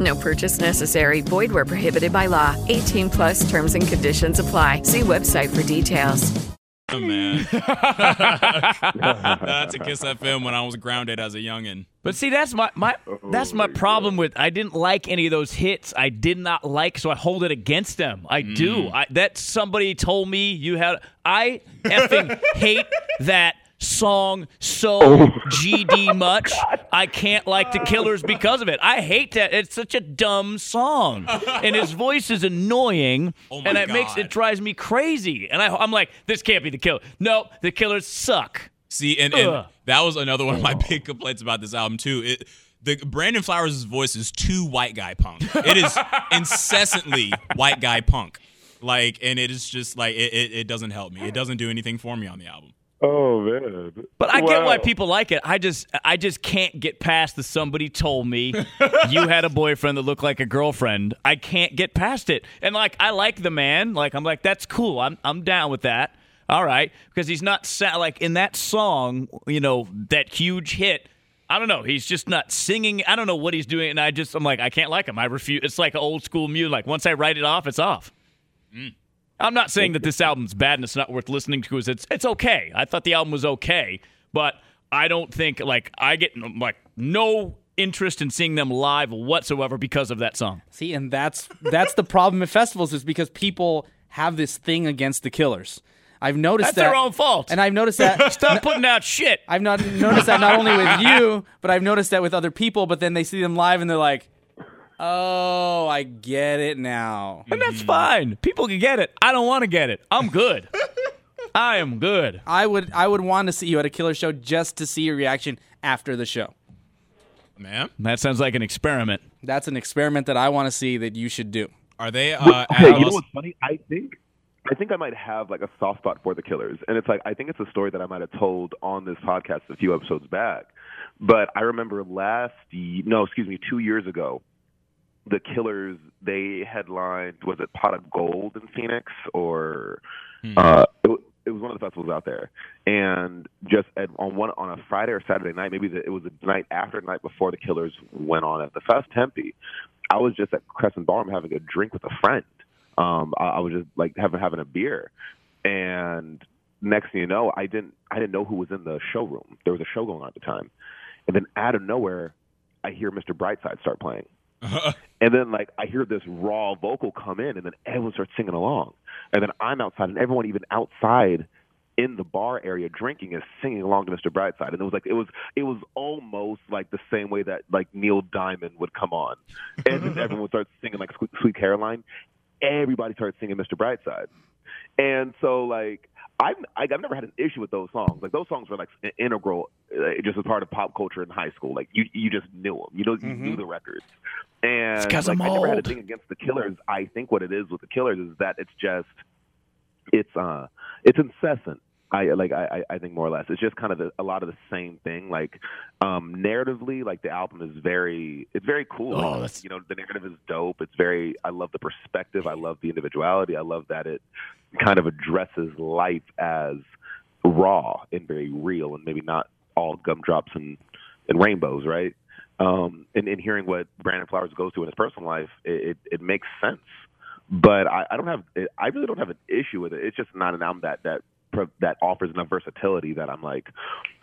No purchase necessary. Void where prohibited by law. 18 plus terms and conditions apply. See website for details. Oh, man. [LAUGHS] That's a Kiss FM when I was grounded as a youngin. But see, that's my, my oh, that's my problem with I didn't like any of those hits. I did not like, so I hold it against them. I do. Mm. I, that somebody told me you had. I effing [LAUGHS] hate that song so oh GD much. I can't like the Killers because of it. I hate that. It's such a dumb song, and his voice is annoying, Oh my and it makes it drives me crazy. And I, I'm like, this can't be the Killer. No, the Killers suck. See, and, and that was another one of my oh. big complaints about this album too. It the Brandon Flowers' voice is too white guy punk. It is incessantly white guy punk. Like, and it is just like it, it, it doesn't help me. It doesn't do anything for me on the album. Oh man. But I get why people like it. I just I just can't get past the somebody told me [LAUGHS] you had a boyfriend that looked like a girlfriend. I can't get past it. And like I like the man. Like I'm like that's cool. I'm I'm down with that. All right, because he's not sa- like in that song, you know, that huge hit. I don't know. He's just not singing. I don't know what he's doing, and I just I'm like I can't like him. I refuse. It's like old school music. Like once I write it off, it's off. Mm. I'm not saying that this album's bad and it's not worth listening to. 'cause It's it's okay. I thought the album was okay, but I don't think like I get like no interest in seeing them live whatsoever because of that song. See, and that's that's the problem at festivals is because people have this thing against the Killers. I've noticed That's that, their own fault. and I've noticed that. [LAUGHS] Stop putting out shit. I've not noticed that not only with [LAUGHS] you, but I've noticed that with other people. But then they see them live and they're like, "Oh, I get it now." And that's fine. People can get it. I don't want to get it. I'm good. [LAUGHS] I am good. I would I would want to see you at a Killer show just to see your reaction after the show. Man, That sounds like an experiment. That's an experiment that I want to see that you should do. are they? Uh, Well, okay, you know what's funny? I think I think I might have like a soft spot for the Killers, and it's like I think it's a story that I might have told on this podcast a few episodes back. But I remember last, no, excuse me, two years ago, the Killers they headlined was it Pot of Gold in Phoenix or uh, it, it was one of the festivals out there, and just at, on one on a Friday or Saturday night, maybe the, it was the night after, the night before the Killers went on at the Fest Tempe. I was just at Crescent Ballroom having a drink with a friend. Um, I, I was just like having having a beer, and next thing you know, I didn't I didn't know who was in the showroom. There was a show going on at the time, and then out of nowhere, I hear Mr. Brightside start playing. [LAUGHS] And then like I hear this raw vocal come in, and then everyone starts singing along. And then I'm outside, and everyone even outside in the bar area drinking is singing along to Mr. Brightside. And it was like it was it was almost like the same way that like Neil Diamond would come on, and then [LAUGHS] everyone would start singing like Sweet, Sweet Caroline. Everybody started singing Mr. Brightside, and so like. I've I- I've never had an issue with those songs. Like those songs were like integral, uh, just as part of pop culture in high school. Like you you just knew them. You know you knew the records. And like, I never had a thing against the Killers. I think what it is with the Killers is that it's just it's uh it's incessant. I like I, I think more or less it's just kind of the, a lot of the same thing. Like um narratively, like the album is very it's very cool. Oh, Like, that's- you know the narrative is dope. It's very I love the perspective. I love the individuality. I love that it kind of addresses life as raw and very real and maybe not all gumdrops and and rainbows, right? Um, and, and hearing what Brandon Flowers goes through in his personal life, it, it, it makes sense. But I, I don't have, I really don't have an issue with it. It's just not an album that that that offers enough versatility that I'm like,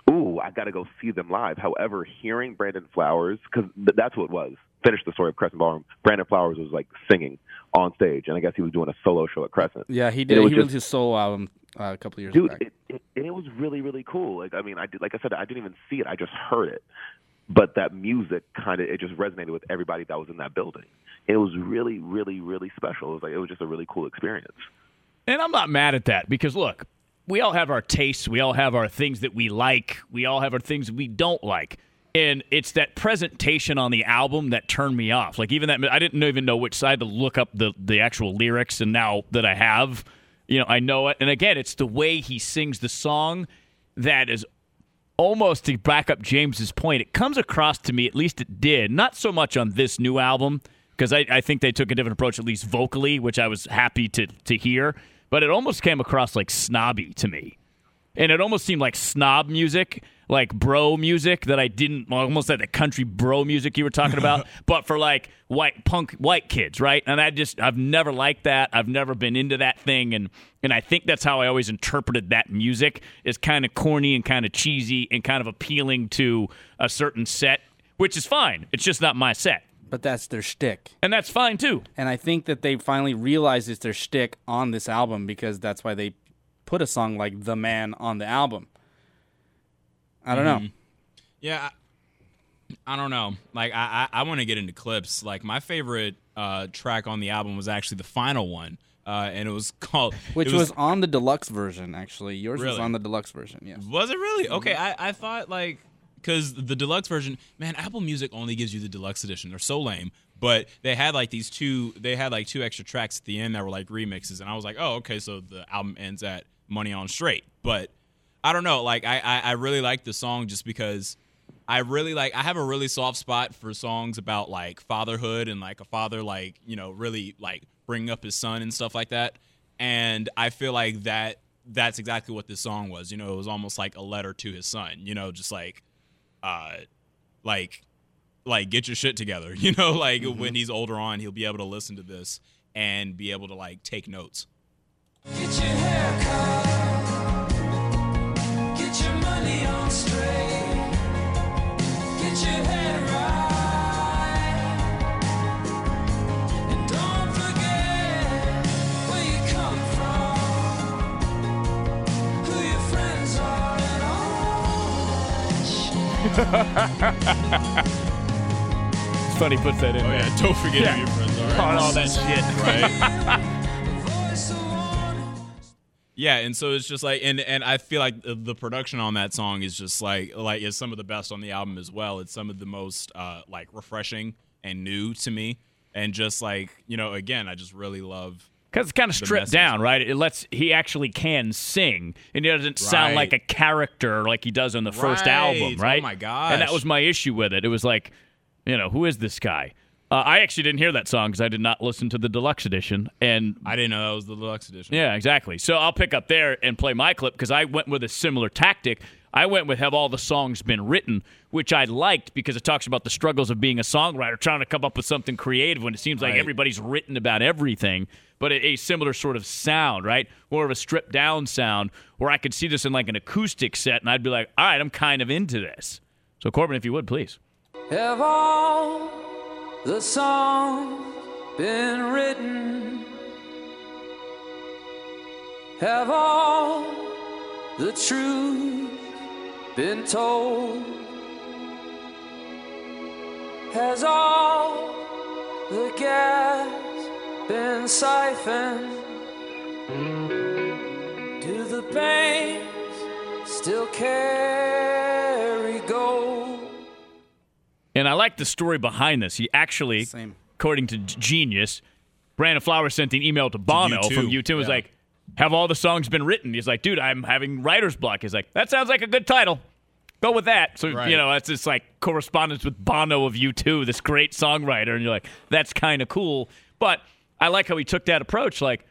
ooh, I got to go see them live. However, hearing Brandon Flowers, because th- that's what it was. Finish the story of Crescent Ballroom. Brandon Flowers was like singing on stage, and I guess he was doing a solo show at Crescent. Yeah, he did. it He was released his solo album uh, a couple years dude back. it, it, and it was really really cool like i mean i did like i said i didn't even see it i just heard it but that music kind of it just resonated with everybody that was in that building it was really really really special it was like it was just a really cool experience And I'm not mad at that because look, we all have our tastes, we all have our things that we like, we all have our things we don't like. And it's that presentation on the album that turned me off. Like even that I didn't even know which side to look up the the actual lyrics and now that I have, you know, I know it. And again, it's the way he sings the song that is almost to back up James's point, it comes across to me, at least it did, not so much on this new album, because I, I think they took a different approach, at least vocally, which I was happy to, to hear, but it almost came across like snobby to me. And it almost seemed like snob music, like bro music that I didn't, almost like the country bro music you were talking about, [LAUGHS] but for like white punk white kids, right? And I just, I've never liked that. I've never been into that thing. And, and I think that's how I always interpreted that music is kind of corny and kind of cheesy and kind of appealing to a certain set, which is fine. It's just not my set. But that's their shtick. And that's fine too. And I think that they finally realized it's their shtick on this album because that's why they put a song like The Man on the album. I don't know. Mhm. Yeah, I, I don't know. Like I, I, I want to get into clips. Like my favorite uh, track on the album was actually the final one, uh, and it was [LAUGHS] called Which it was, on the deluxe version, actually. Yours was on the deluxe version, yes. Was it really? Okay, I, I thought like because the deluxe version, man, Apple Music only gives you the deluxe edition. They're so lame. But they had like these two, they had like two extra tracks at the end that were like remixes, and I was like, oh, okay, so the album ends at Money on Straight. But I don't know, like I, I, I really like the song just because I really like I have a really soft spot for songs about like fatherhood and like a father like you know really like bringing up his son and stuff like that. And I feel like that that's exactly what this song was. You know, it was almost like a letter to his son. You know, just like, uh, like, like get your shit together. [LAUGHS] You know, like when he's older on, he'll be able to listen to this and be able to like take notes. Get your hair cut. Get your money on straight. Get your head right. It's [LAUGHS] funny he puts that in. Oh, there. yeah, don't forget Yeah. who your friends are. Oh, all that shit. Right. [LAUGHS] Yeah, and so it's just like, and and I feel like the, the production on that song is just like like is some of the best on the album as well. It's some of the most uh like refreshing and new to me, and just like you know, again, I just really love Because it's kind of stripped down, right? It lets he actually can sing, and he doesn't sound like a character like he does on the first album, Right. Oh right? my And that was my issue with it. It was like, you know, who is this guy? Uh, I actually didn't hear that song because I did not listen to the deluxe edition, and I didn't know that was the deluxe edition. yeah, exactly. So I'll pick up there and play my clip because I went with a similar tactic. I went with Have All the Songs Been Written, which I liked because it talks about the struggles of being a songwriter, trying to come up with something creative when it seems like Right. everybody's written about everything, but a, similar sort of sound, right? More of a stripped down sound where I could see this in like an acoustic set and I'd be like, all right, I'm kind of into this. So, Corbin, if you would, please. Have all the songs been written? Have all the truth been told? Has all the gas been siphoned? Do the banks still carry gold? And I like the story behind this. He actually, according to Genius, Brandon Flowers sent an email to Bono U2, from U2 and was yeah. like, have all the songs been written? He's like, dude, I'm having writer's block. He's like, that sounds like a good title. Go with that. So Right. you know, that's just like correspondence with Bono of U2, this great songwriter, and you're like, that's kind of cool. But I like how he took that approach. Like,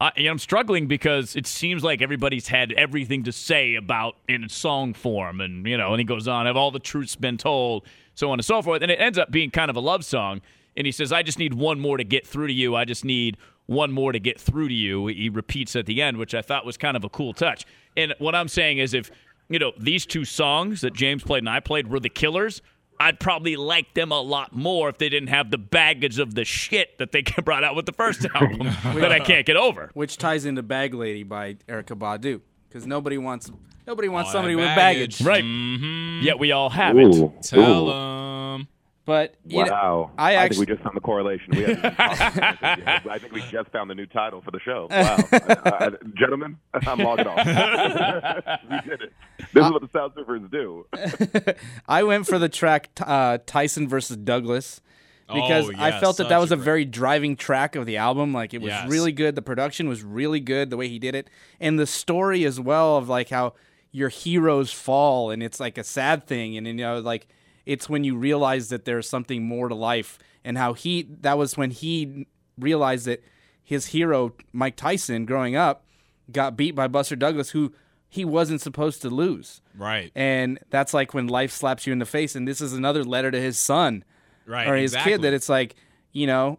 I, I'm struggling because it seems like everybody's had everything to say about in song form, and you know, and he goes on, have all the truths been told, so on and so forth, and it ends up being kind of a love song. And he says, "I just need one more to get through to you. I just need one more to get through to you." He repeats at the end, which I thought was kind of a cool touch. And what I'm saying is, if you know these two songs that James played and I played were the Killers. I'd probably like them a lot more if they didn't have the baggage of the shit that they [LAUGHS] brought out with the first album [LAUGHS] that I can't get over. Which ties into Bag Lady by Erykah Badu. Because nobody wants nobody wants All somebody that with baggage. baggage. Right. Mm-hmm. Yet we all have Ooh. it. Tell them. But you know, Wow. I think we just found the correlation. We haven't talked about this yet. I think we just found the new title for the show. Wow. I, [LAUGHS] I, gentlemen, I'm logging off. [LAUGHS] we did it. This is what the Sound Surfers do. [LAUGHS] I went for the track uh, Tyson versus Douglas because Oh, I felt that that was a a very driving track of the album. Like it was Yes. really good. The production was really good. The way he did it, and the story as well of like how your heroes fall, and it's like a sad thing, and you know like it's when you realize that there's something more to life, and how he that was when he realized that his hero Mike Tyson growing up got beat by Buster Douglas, who he wasn't supposed to lose. Right. And that's like when life slaps you in the face. And this is another letter to his son Right. or his exactly. kid that it's like, you know,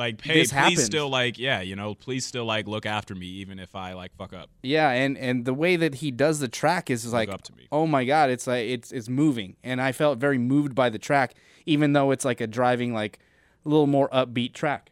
like, hey, this please happens. still like, yeah, you know, please still like look after me, even if I like fuck up. yeah. And and the way that he does the track is like, to me. oh my god, it's like it's it's moving. And I felt very moved by the track, even though it's like a driving like a little more upbeat track.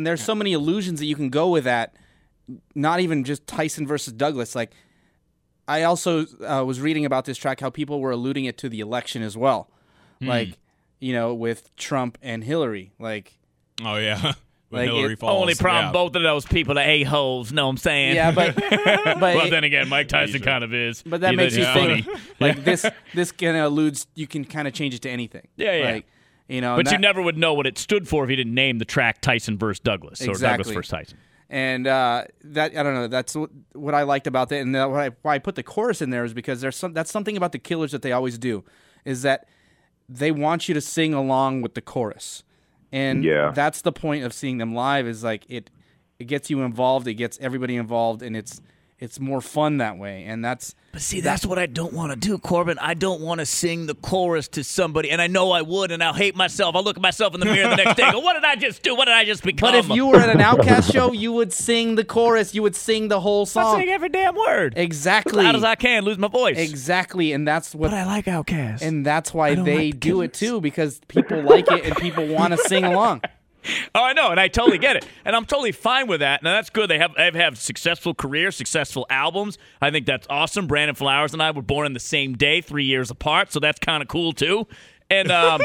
And there's so many illusions that you can go with that. Not even just Tyson versus Douglas. Like, I also uh, was reading about this track how people were alluding it to the election as well, Hmm. like you know with Trump and Hillary. Like, Oh yeah. [LAUGHS] When Like, Hillary it- falls. Only problem, yeah. both of those people are a holes. Know what I'm saying? yeah, but [LAUGHS] but well, it- then again, Mike Tyson kind of is. but that He makes you funny. think like this. This kind of alludes. You can kind of change it to anything. Yeah, yeah. Like, you know, But and you never would know what it stood for if you didn't name the track Tyson versus Douglas or Douglas versus Tyson. and uh, that I don't know. That's what, what I liked about that, and that, why, I, why I put the chorus in there is because there's some. That's something about the Killers that they always do, is that they want you to sing along with the chorus, and Yeah. that's the point of seeing them live. Is like it, it gets you involved. It gets everybody involved, and it's it's more fun that way. And that's But see, that's what I don't want to do, Corbin. I don't want to sing the chorus to somebody, and I know I would, and I'll hate myself. I'll look at myself in the mirror the next day. and Go, what did I just do? What did I just become? But if you were at an Outkast show, [LAUGHS] you would sing the chorus. You would sing the whole song. I sing every damn word Exactly. as loud as I can, lose my voice. Exactly, and that's what But I like Outkast. and that's why they like the do it too because people like it and people want to [LAUGHS] sing along. [LAUGHS] Oh, I know, and I totally get it, and I'm totally fine with that. Now that's good. They have they have successful careers, successful albums. I think that's awesome. Brandon Flowers and I were born in the same day, three years apart, so that's kind of cool too. And [LAUGHS] um,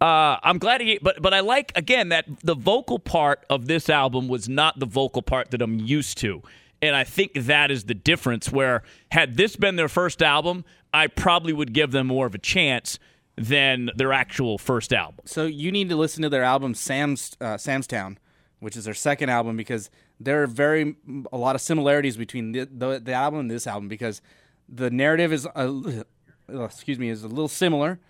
uh, I'm glad he, but but I like again that the vocal part of this album was not the vocal part that I'm used to. And I think that is the difference. Where had this been their first album, I probably would give them more of a chance than their actual first album. So you need to listen to their album Sam's uh, Sam's Town, which is their second album because there are very a lot of similarities between the, the, the album and this album because the narrative is a, li- uh, excuse me is a little similar,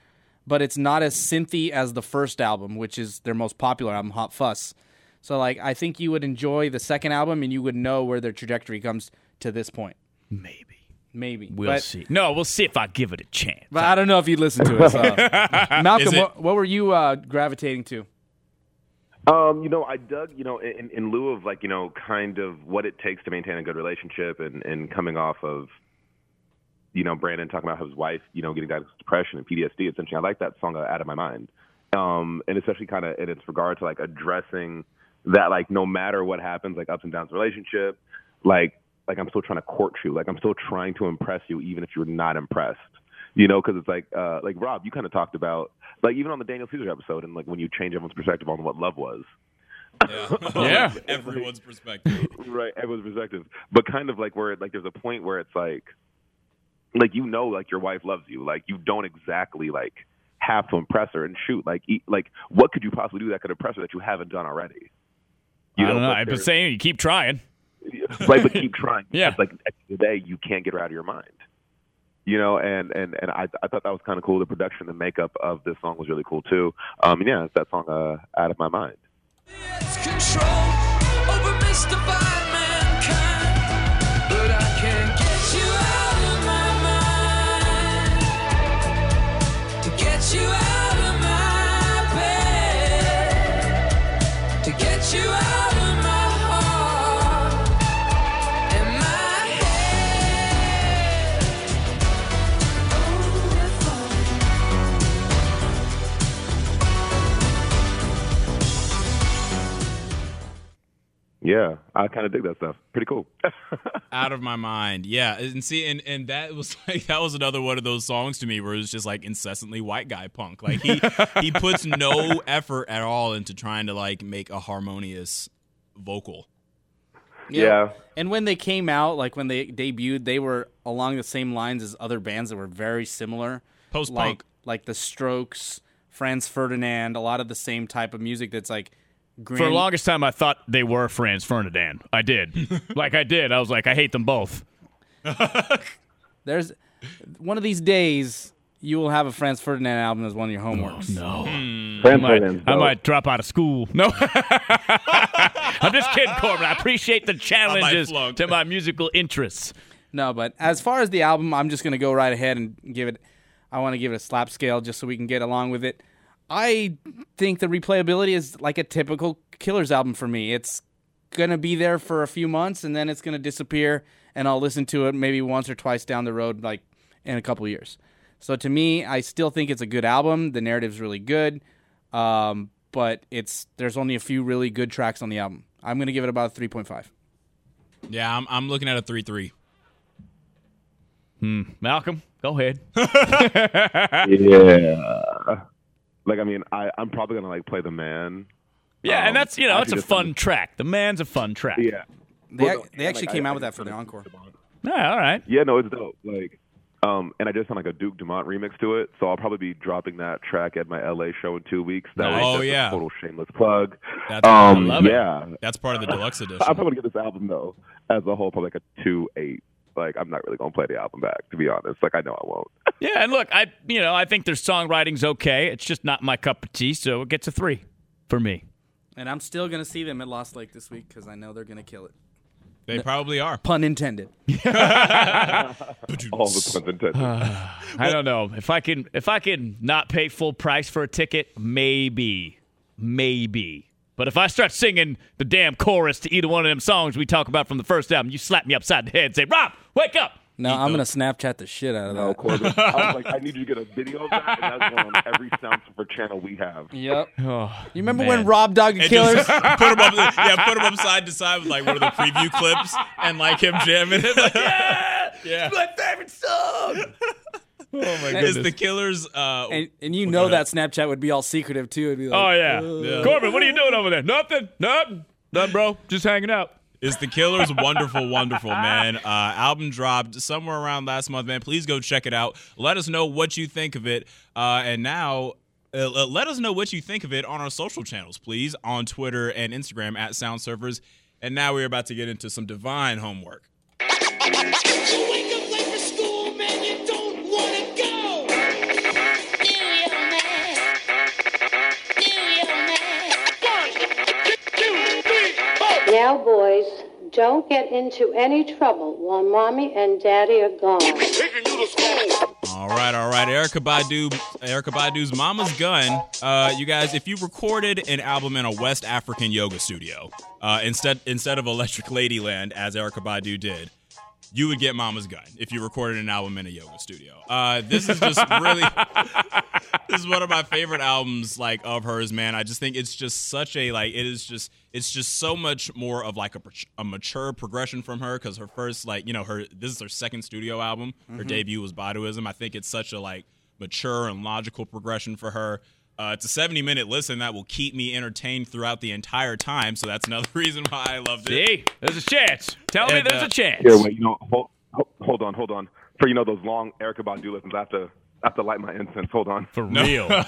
but it's not as synthy as the first album, which is their most popular album, Hot Fuss. So like I think you would enjoy the second album and you would know where their trajectory comes to this point. Maybe. Maybe. We'll but, see. No, we'll see if I give it a chance. But I don't know if you'd listen to it. So. [LAUGHS] Malcolm, it- what, what were you uh, gravitating to? Um, you know, I dug, you know, in, in lieu of like, you know, kind of what it takes to maintain a good relationship and, and coming off of, you know Brandon talking about his wife, you know, getting diagnosed with depression and PTSD. Essentially, I like that song uh, "Out of My Mind," um, and especially kind of in its regard to like addressing that, like no matter what happens, like ups and downs in the relationship, like like I'm still trying to court you, like I'm still trying to impress you, even if you're not impressed. You know, because it's like uh, like Rob, you kind of talked about like even on the Daniel Caesar episode, and like when you change everyone's perspective on what love was. Yeah. [LAUGHS] Everyone's perspective. right, everyone's perspective. But kind of like where like there's a point where it's like like you know like your wife loves you. Like you don't exactly like have to impress her and shoot like e- like what could you possibly do that could impress her that you haven't done already? I don't know. but I've been saying you keep trying. [LAUGHS] right, but keep trying. Yeah. It's like at the end of the day, you can't get her out of your mind. You know, and and and I I thought that was kind of cool. The production, the makeup of this song was really cool too. Um, yeah, it's that song uh, "Out of My Mind." Yeah, I kind of dig that stuff. Pretty cool. [LAUGHS] out of my mind. Yeah, and see, and and that was [LAUGHS] like that was another one of those songs to me where it's just like incessantly white guy punk. Like he [LAUGHS] he puts no effort at all into trying to like make a harmonious vocal. Yeah. And when they came out, like when they debuted, they were along the same lines as other bands that were very similar. Post-punk. Like, like the Strokes, Franz Ferdinand, a lot of the same type of music that's like For the longest time, I thought they were Franz Ferdinand. I did. [LAUGHS] like I did. I was like, I hate them both. [LAUGHS] There's one of these days you will have a Franz Ferdinand album as one of your oh, homeworks. no. Franz I might, Ferdinand's I might drop out of school. No. [LAUGHS] I'm just kidding, Corbin. I appreciate the challenges to my musical interests. No, but as far as the album, I'm just gonna go right ahead and give it. I want to give it a slap scale just so we can get along with it. I think the replayability is like a typical Killers album for me. It's gonna be there for a few months and then it's gonna disappear, and I'll listen to it maybe once or twice down the road, like in a couple years. So to me, I still think it's a good album. The narrative's really good, um, but it's there's only a few really good tracks on the album. I'm gonna give it about a 3.5. Yeah, I'm I'm looking at a three three. Hmm. Malcolm, go ahead. [LAUGHS] yeah. Like I mean, I I'm probably gonna like play the man. Yeah, Um, and that's you know, it's a actually just- fun track. The man's a fun track. Yeah. They, Well, no, they actually like, came I- out I with that for the encore. Yeah, all right. Yeah, no, it's dope. Like, um, and I just found like a Duke Dumont remix to it, so I'll probably be dropping that track at my LA show in two weeks. That Nice. was Oh, a yeah. total shameless plug. That's um, I love it. yeah, That's part of the deluxe [LAUGHS] edition. I'm probably gonna get this album though, as a whole, probably like a two eight. Like, I'm not really gonna play the album back, to be honest. Like, I know I won't. [LAUGHS] Yeah, and look, I you know, I think their songwriting's okay. It's just not my cup of tea, so it gets a three for me. And I'm still gonna see them at Lost Lake this week because I know they're gonna kill it. They probably are. Pun intended. [LAUGHS] All the puns intended. [SIGHS] I don't know if I can if I can not pay full price for a ticket, maybe, maybe. But if I start singing the damn chorus to either one of them songs we talk about from the first album, you slap me upside the head and say, "Rob, wake up!" No, I'm gonna Snapchat the shit out of No, that. Corbin. [LAUGHS] I was like, I need you to get a video of that, and that's going on every Sound for channel we have. Yep. [SIGHS] Oh, You remember man. when Rob Dog and And Killers? just [LAUGHS] put him up, yeah, put him up side to side with like one of the preview clips, and like him jamming it. Like, yeah, [LAUGHS] yeah. my favorite song. [LAUGHS] Oh my Is the Killers? Uh, and, and you know that Snapchat would be all secretive too. It'd be like, Oh yeah. "Uh." Corbin, what are you doing over there? Nothing. Nothing. Nothing, bro. Just hanging out. is the Killers wonderful, wonderful man? Uh, album dropped somewhere around last month, man. Please go check it out. Let us know what you think of it. Uh, and now. Uh, let us know what you think of it on our social channels, please, on Twitter and Instagram at Sound Surfers. And now we're about to get into some divine homework. Now, boys, don't get into any trouble while mommy and daddy are gone. All right, all right. Erykah Badu, Erykah Badu's Mama's Gun. Uh, you guys, if you recorded an album in a West African yoga studio uh, instead instead of Electric Ladyland, as Erykah Badu did, you would get Mama's Gun if you recorded an album in a yoga studio. Uh, this is just really, [LAUGHS] this is one of my favorite albums like of hers, man. I just think it's just such a like it is just it's just so much more of like a, a mature progression from her because her first like you know her this is her second studio album. Her Mhm. debut was Baduizm. I think it's such a like mature and logical progression for her. Uh, it's a 70 minute listen that will keep me entertained throughout the entire time. So that's another [LAUGHS] reason why I loved it. See, there's a chance. Tell me there's uh, a chance. Here, wait, you know, hold, hold, hold on, hold on. For you know those long Erykah Badu listens, I have to, I have to light my incense. Hold on. For real. [LAUGHS]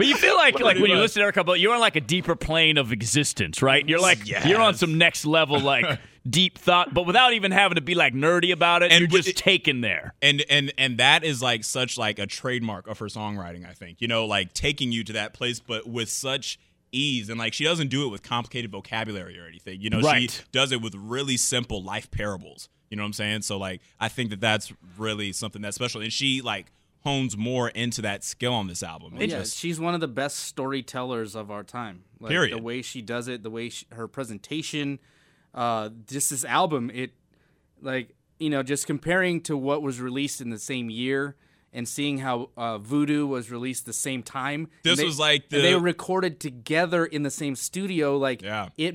But you feel like like when you listen to Erykah, but you're on like a deeper plane of existence, right? You're like you're on some next level like [LAUGHS] deep thought, but without even having to be like nerdy about it. And you're with just taken there. and and and that is like such like a trademark of her songwriting i think you know like taking you to that place but with such ease and like she doesn't do it with complicated vocabulary or anything you know Right. she does it with really simple life parables you know what i'm saying so like i think that that's really something that's special and she like hones more into that skill on this album Well, yeah, just- she's one of the best storytellers of our time. Like, Period. The way she does it, the way she, her presentation, uh, just this album, it like you know, just comparing to what was released in the same year and seeing how uh, Voodoo was released the same time. This they- was like the- they were recorded together in the same studio. Like yeah. it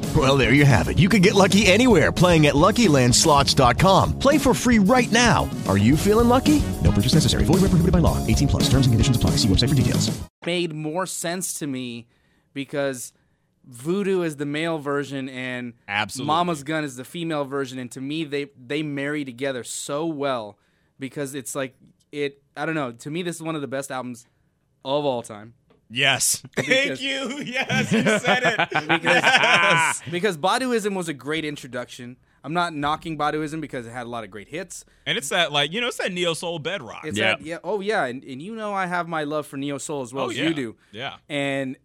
Well, there you have it. You can get lucky anywhere playing at LuckyLandSlots.com. Play for free right now. Are you feeling lucky? No purchase necessary. Void where prohibited by law. 18 plus. Terms and conditions apply. See website for details. made more sense to me because Voodoo is the male version and Absolutely. Mama's Gun is the female version, and to me they they marry together so well because it's like it. I don't know. To me, this is one of the best albums of all time. Yes Because- thank you [LAUGHS] yes you said it [LAUGHS] because, Yes. [LAUGHS] because Baduizm was a great introduction. I'm not knocking Baduizm because it had a lot of great hits. and it's that like you know it's that neo soul bedrock It's that, yeah. Oh yeah, and, and you know I have my love for neo soul as well Oh, as yeah. you do. Yeah. And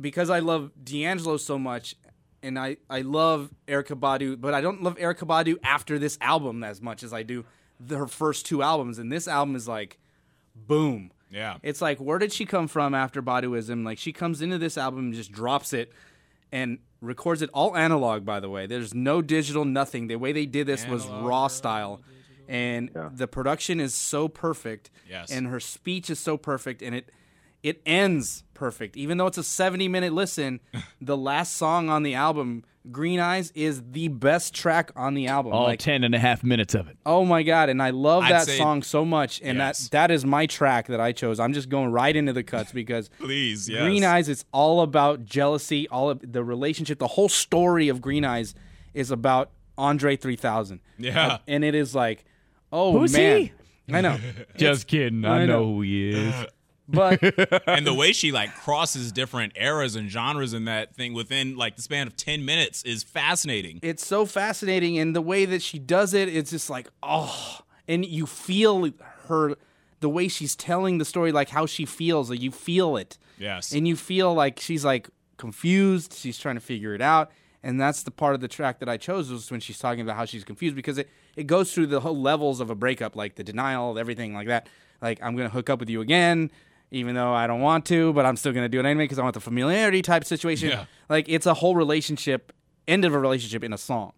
because I love D'Angelo so much, and I I love Erykah Badu, but I don't love Erykah Badu after this album as much as I do the, her first two albums. And this album is like, boom. Yeah. It's like where did she come from after Baduizm? Like she comes into this album and just drops it and records it all analog by the way. There's no digital nothing. The way they did this was raw style. And the production is so perfect. Yes. And her speech is so perfect and it it ends perfect. Even though it's a 70 minute listen, [LAUGHS] the last song on the album, Green Eyes, is the best track on the album. All Like, ten and a half minutes of it. Oh my god, and I love I'd that say- song so much, and Yes. that that is my track that I chose. I'm just going right into the cuts because [LAUGHS] Please, yes. Green Eyes is all about jealousy, all of the relationship, the whole story of Green Eyes is about Andre 3000. Yeah. and it is like, oh Who's man, he? I know, [LAUGHS] Just kidding. I, I know. know. who he is. [LAUGHS] but [LAUGHS] and the way she like crosses different eras and genres in that thing within like the span of 10 minutes is fascinating. It's so fascinating and the way that she does it it's just like oh and you feel her the way she's telling the story like how she feels like you feel it. Yes. and you feel like she's like confused she's trying to figure it out and that's the part of the track that i chose was when she's talking about how she's confused because it, it goes through the whole levels of a breakup like the denial everything like that. Like i'm gonna hook up with you again even though i don't want to but i'm still gonna do it anyway because i want the familiarity type situation Yeah. like it's a whole relationship end of a relationship in a song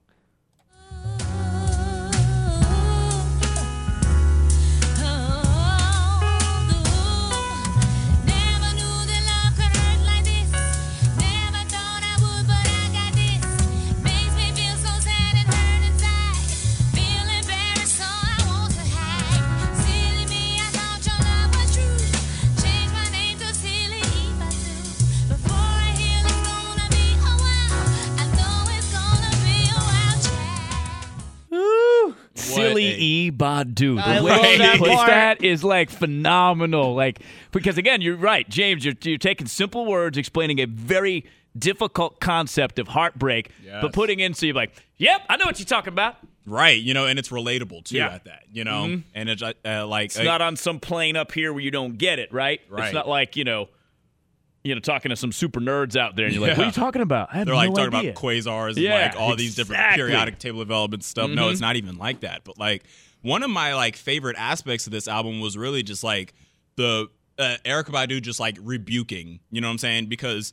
E Badu. The I way love he that puts part. that is like phenomenal. Like because again, you're right, James. You're, you're taking simple words, explaining a very difficult concept of heartbreak, Yes. but putting in so you're like, "Yep, I know what you're talking about." right you know and it's relatable too Yeah. at that you know Mhm. and it's uh, like It's not on some plane up here where you don't get it, right? Right. It's not like you know. you know, talking to some super nerds out there, and you're like, Yeah. "What are you talking about?" I have They're no like talking idea. about quasars and Yeah, like all these different periodic table of elements stuff. No, Mhm. it's not even like that. But like one of my like favorite aspects of this album was really just like the uh, Erykah Badu just like rebuking. You know what I'm saying? Because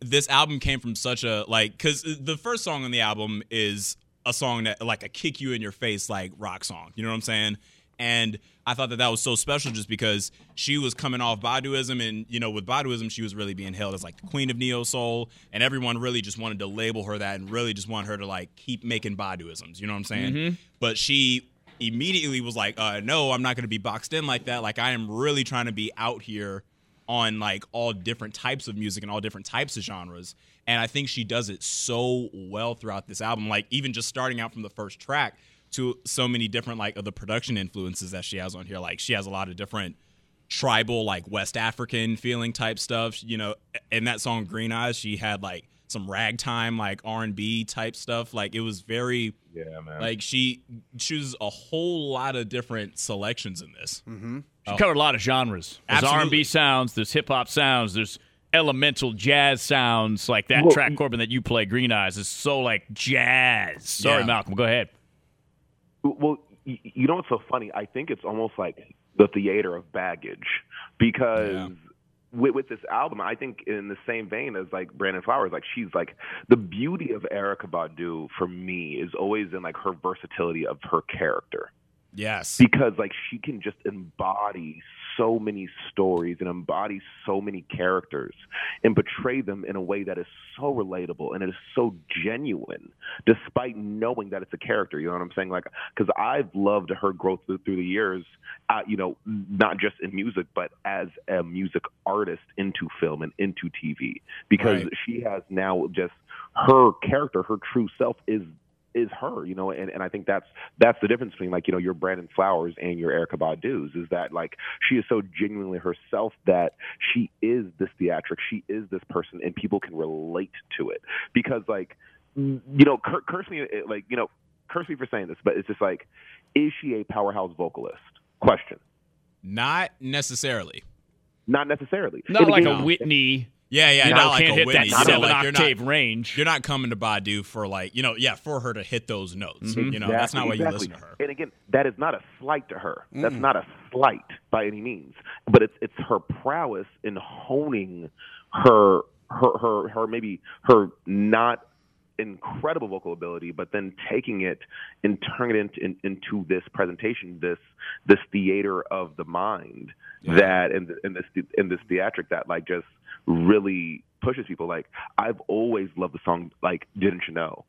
this album came from such a like because the first song on the album is a song that like a kick you in your face like rock song. You know what I'm saying? And I thought that that was so special just because she was coming off Baduizm, and you know, with Baduizm, she was really being hailed as like the queen of neo soul, and everyone really just wanted to label her that, and really just want her to like keep making Baduizms. You know what I'm saying? Mhm. But she immediately was like, uh, "No, I'm not going to be boxed in like that. Like, I am really trying to be out here on like all different types of music and all different types of genres." And I think she does it so well throughout this album. Like, even just starting out from the first track to so many different like of the production influences that she has on here. Like, she has a lot of different tribal like west african feeling type stuff you know in that song green eyes she had like some ragtime like r&b type stuff like it was very yeah man like she chooses a whole lot of different selections in this mm-hmm. She covered a lot of genres. There's Absolutely. R&B sounds. There's hip hop sounds. There's elemental jazz sounds like that Well, track Corbin that you play Green Eyes is so like jazz. Sorry, Yeah. Malcolm. Go ahead. Well, you know what's so funny? I think it's almost like the theater of baggage because with, with this album, I think in the same vein as like Brandon Flowers, like she's like the beauty of Erykah Badu for me is always in like her versatility of her character. Yes. Because like she can just embody so many stories and embody so many characters and portray them in a way that is so relatable and it is so genuine despite knowing that it's a character you know what i'm saying like because i've loved her growth through, through the years uh, you know not just in music but as a music artist into film and into tv because Right. she has now just her character her true self is is her, you know, and, and I think that's that's the difference between like you know your Brandon Flowers and your Erykah Badu's is that like she is so genuinely herself that she is this theatric, she is this person, and people can relate to it because like you know cur- curse me eh, like you know curse me for saying this, but it's just like is she a powerhouse vocalist? Question. not necessarily Not necessarily. Not And like again- a Whitney. Yeah yeah You not know, like can't a hit Whitney. that you know, seven like, you're octave not, range. you're not coming to Badu for like you know yeah for her to hit those notes Mm-hmm. you know that's not why you Exactly, listen to her And again, that is not a slight to her. That's Mm-mm. not a slight by any means. But it's it's her prowess in honing her her her her maybe her not incredible vocal ability, but then taking it and turning it into, in, into this presentation, this this theater of the mind that and and this in this theatric that like just really pushes people. Like I've always loved the song like Didn't You Know?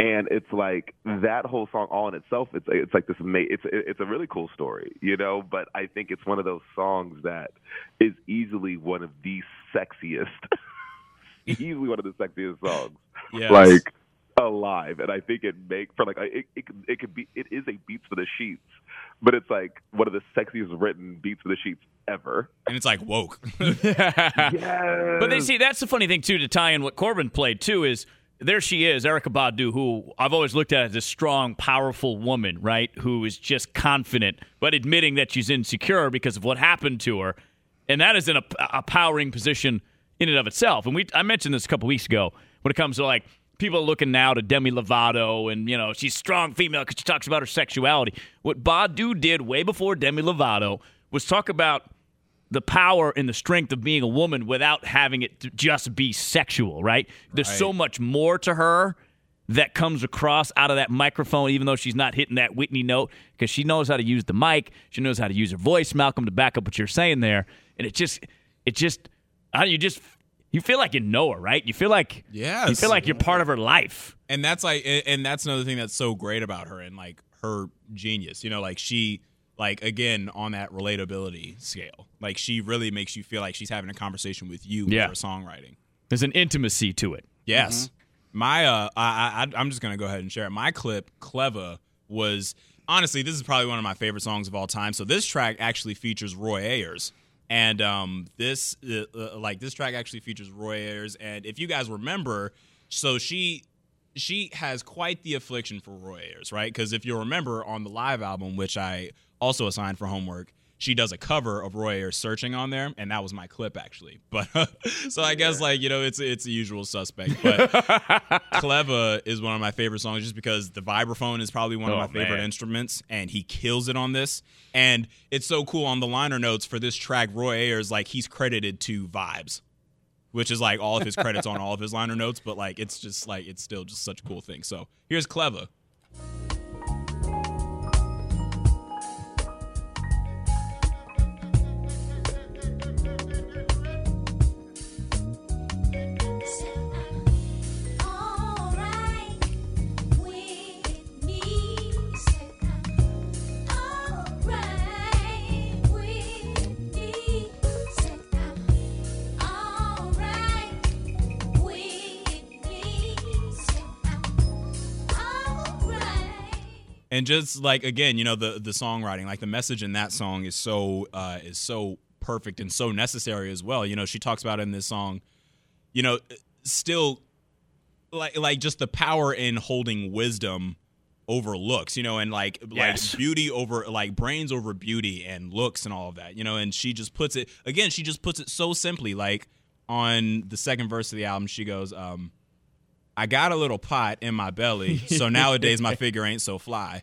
and it's like that whole song all in itself it's it's like this ama- it's it's a really cool story you know but i think it's one of those songs that is easily one of the sexiest [LAUGHS] [LAUGHS] easily one of the sexiest songs. Yes. like alive. And i think it make for like it, it it could be it is a beats for the sheets but it's like one of the sexiest written beats for the sheets ever. And it's like woke. [LAUGHS] [LAUGHS] But they see that's the funny thing too to tie in what Corbin played too is there she is, Erykah Badu, who I've always looked at as this strong, powerful woman, right? Who is just confident, but admitting that she's insecure because of what happened to her, and that is in a, a powering position in and of itself. And we I mentioned this a couple weeks ago when it comes to like people looking now to Demi Lovato and you know she's strong female because she talks about her sexuality. What Badu did way before Demi Lovato was talk about the power and the strength of being a woman without having it just be sexual, right? There's Right. so much more to her that comes across out of that microphone, even though she's not hitting that Whitney note, because she knows how to use the mic. She knows how to use her voice, Malcolm, to back up what you're saying there. And it just, it just, you just, you feel like you know her, right? You feel like, Yes. you feel like you're part of her life. and that's like and- and that's another thing that's so great about her and like her genius you know like she like again on that relatability scale like she really makes you feel like she's having a conversation with you Yeah. with her songwriting There's an intimacy to it. yes my uh I, I i'm just gonna go ahead and share it my clip Cleva was honestly this is probably one of my favorite songs of all time so this track actually features roy ayers and um this uh, uh, like this track actually features roy ayers and if you guys remember so she she has quite the affliction for Roy Ayers, right? Because if you remember on the live album, which I also assigned for homework, she does a cover of Roy Ayers searching on there, and that was my clip actually. [LAUGHS] But so I guess like you know it's it's a usual suspect. But [LAUGHS] Cleva is one of my favorite songs just because the vibraphone is probably one of Oh, my favorite man. instruments, and he kills it on this. And it's so cool on the liner notes for this track. Roy Ayers like he's credited to Vibes which is like all of his credits on all of his liner notes, but like it's just like it's still just such a cool thing. So here's Cleva. And just like again you know the the songwriting like the message in that song is so uh is so perfect and so necessary as well you know she talks about in this song you know still like like just the power in holding wisdom over looks you know and like Yes. like beauty over like brains over beauty and looks and all of that you know and she just puts it again she just puts it so simply like on the second verse of the album she goes um I got a little pot in my belly, [LAUGHS] so nowadays my figure ain't so fly.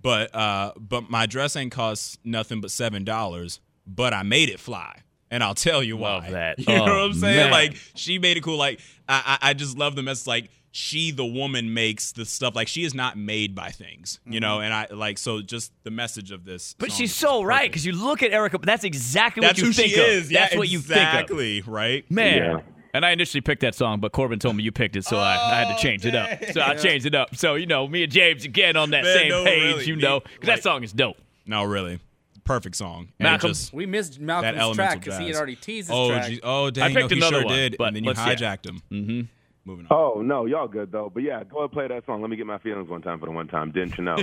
But uh, but my dress ain't cost nothing but seven dollars, but I made it fly. And I'll tell you Love why. that. [LAUGHS] You know Oh, what I'm saying? man. Like she made it cool. Like I, I I just love the message. Like she, the woman, makes the stuff. Like she is not made by things. You know. And I like so just the message of this. But song she's is so right because you look at Erykah. That's exactly That's what you who think she of. is. Yeah, That's what you think exactly. Right. Man. Yeah. And I initially picked that song, but Corbin told me you picked it, so I, I had to change it up. So I changed it up. So, you know, me and James again on that Man, same no, page, really. you know, because Like- that song is dope. No, really. Perfect song. And Malcolm, just- We missed that Malcolm's elemental track because he had already teased his oh, track. gee- oh, dang, I picked no, he another sure one, did, but and then you let's- yeah. hijacked him. Mm-hmm. Moving on. Oh no, y'all good though. But yeah, go ahead and play that song. Let me get my feelings one time for the one time. Didn't you know? [LAUGHS]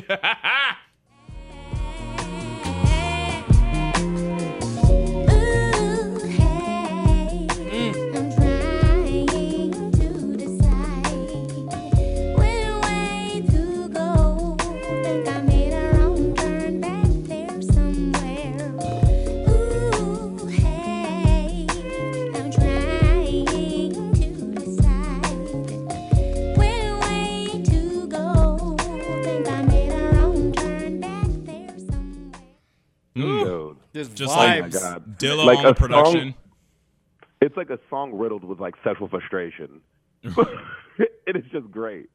Just, Just Oh like my Dilla like on the a production. Song, it's like a song riddled with like sexual frustration. [LAUGHS] it is just great.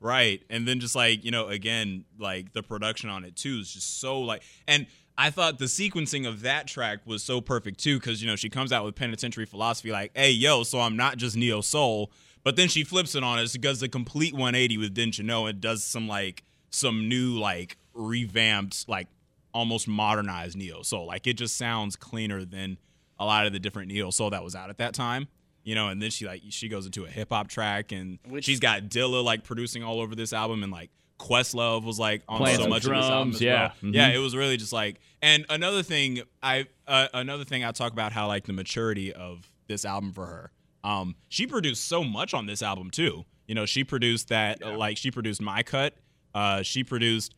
Right. And then just like, you know, again, like the production on it too is just so like and I thought the sequencing of that track was so perfect too, because you know, she comes out with penitentiary philosophy like, hey yo, so I'm not just neo soul, but then she flips it on us, does the complete 180 with Didn't You Know and does some like some new like revamped, like almost modernized neo soul. Like it just sounds cleaner than a lot of the different neo soul that was out at that time. You know, and then she like she goes into a hip hop track and Which- she's got Dilla like producing all over this album and like Questlove was like on so some much of this album as yeah. well. Mhm. Yeah, it was really just like and another thing I uh, another thing I talk about how like the maturity of this album for her. Um she produced so much on this album too. You know, she produced that uh, like she produced My Cut. Uh she produced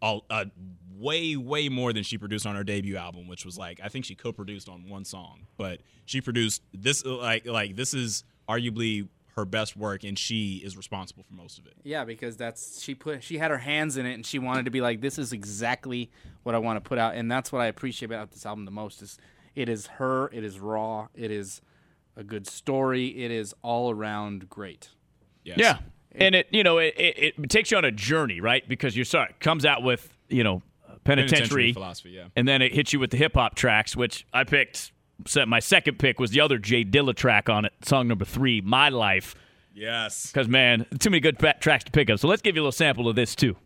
a, a way way more than she produced on her debut album which was like i think she co-produced on one song but she produced this like like this is arguably her best work and she is responsible for most of it Yeah, because that's she put she had her hands in it and she wanted to be like this is exactly what I want to put out and that's what I appreciate about this album the most is it is her, it is raw, it is a good story, it is all around great. yes. Yeah. And it, you know, it, it, it takes you on a journey, right? Because you're sorry, comes out with, you know, penitentiary, Penitentiary philosophy, yeah. and then it hits you with the hip hop tracks, which I picked. So my second pick was the other Jay Dilla track on it, song number three, "My Life." yes Because man, too many good tracks to pick up. So let's give you a little sample of this too.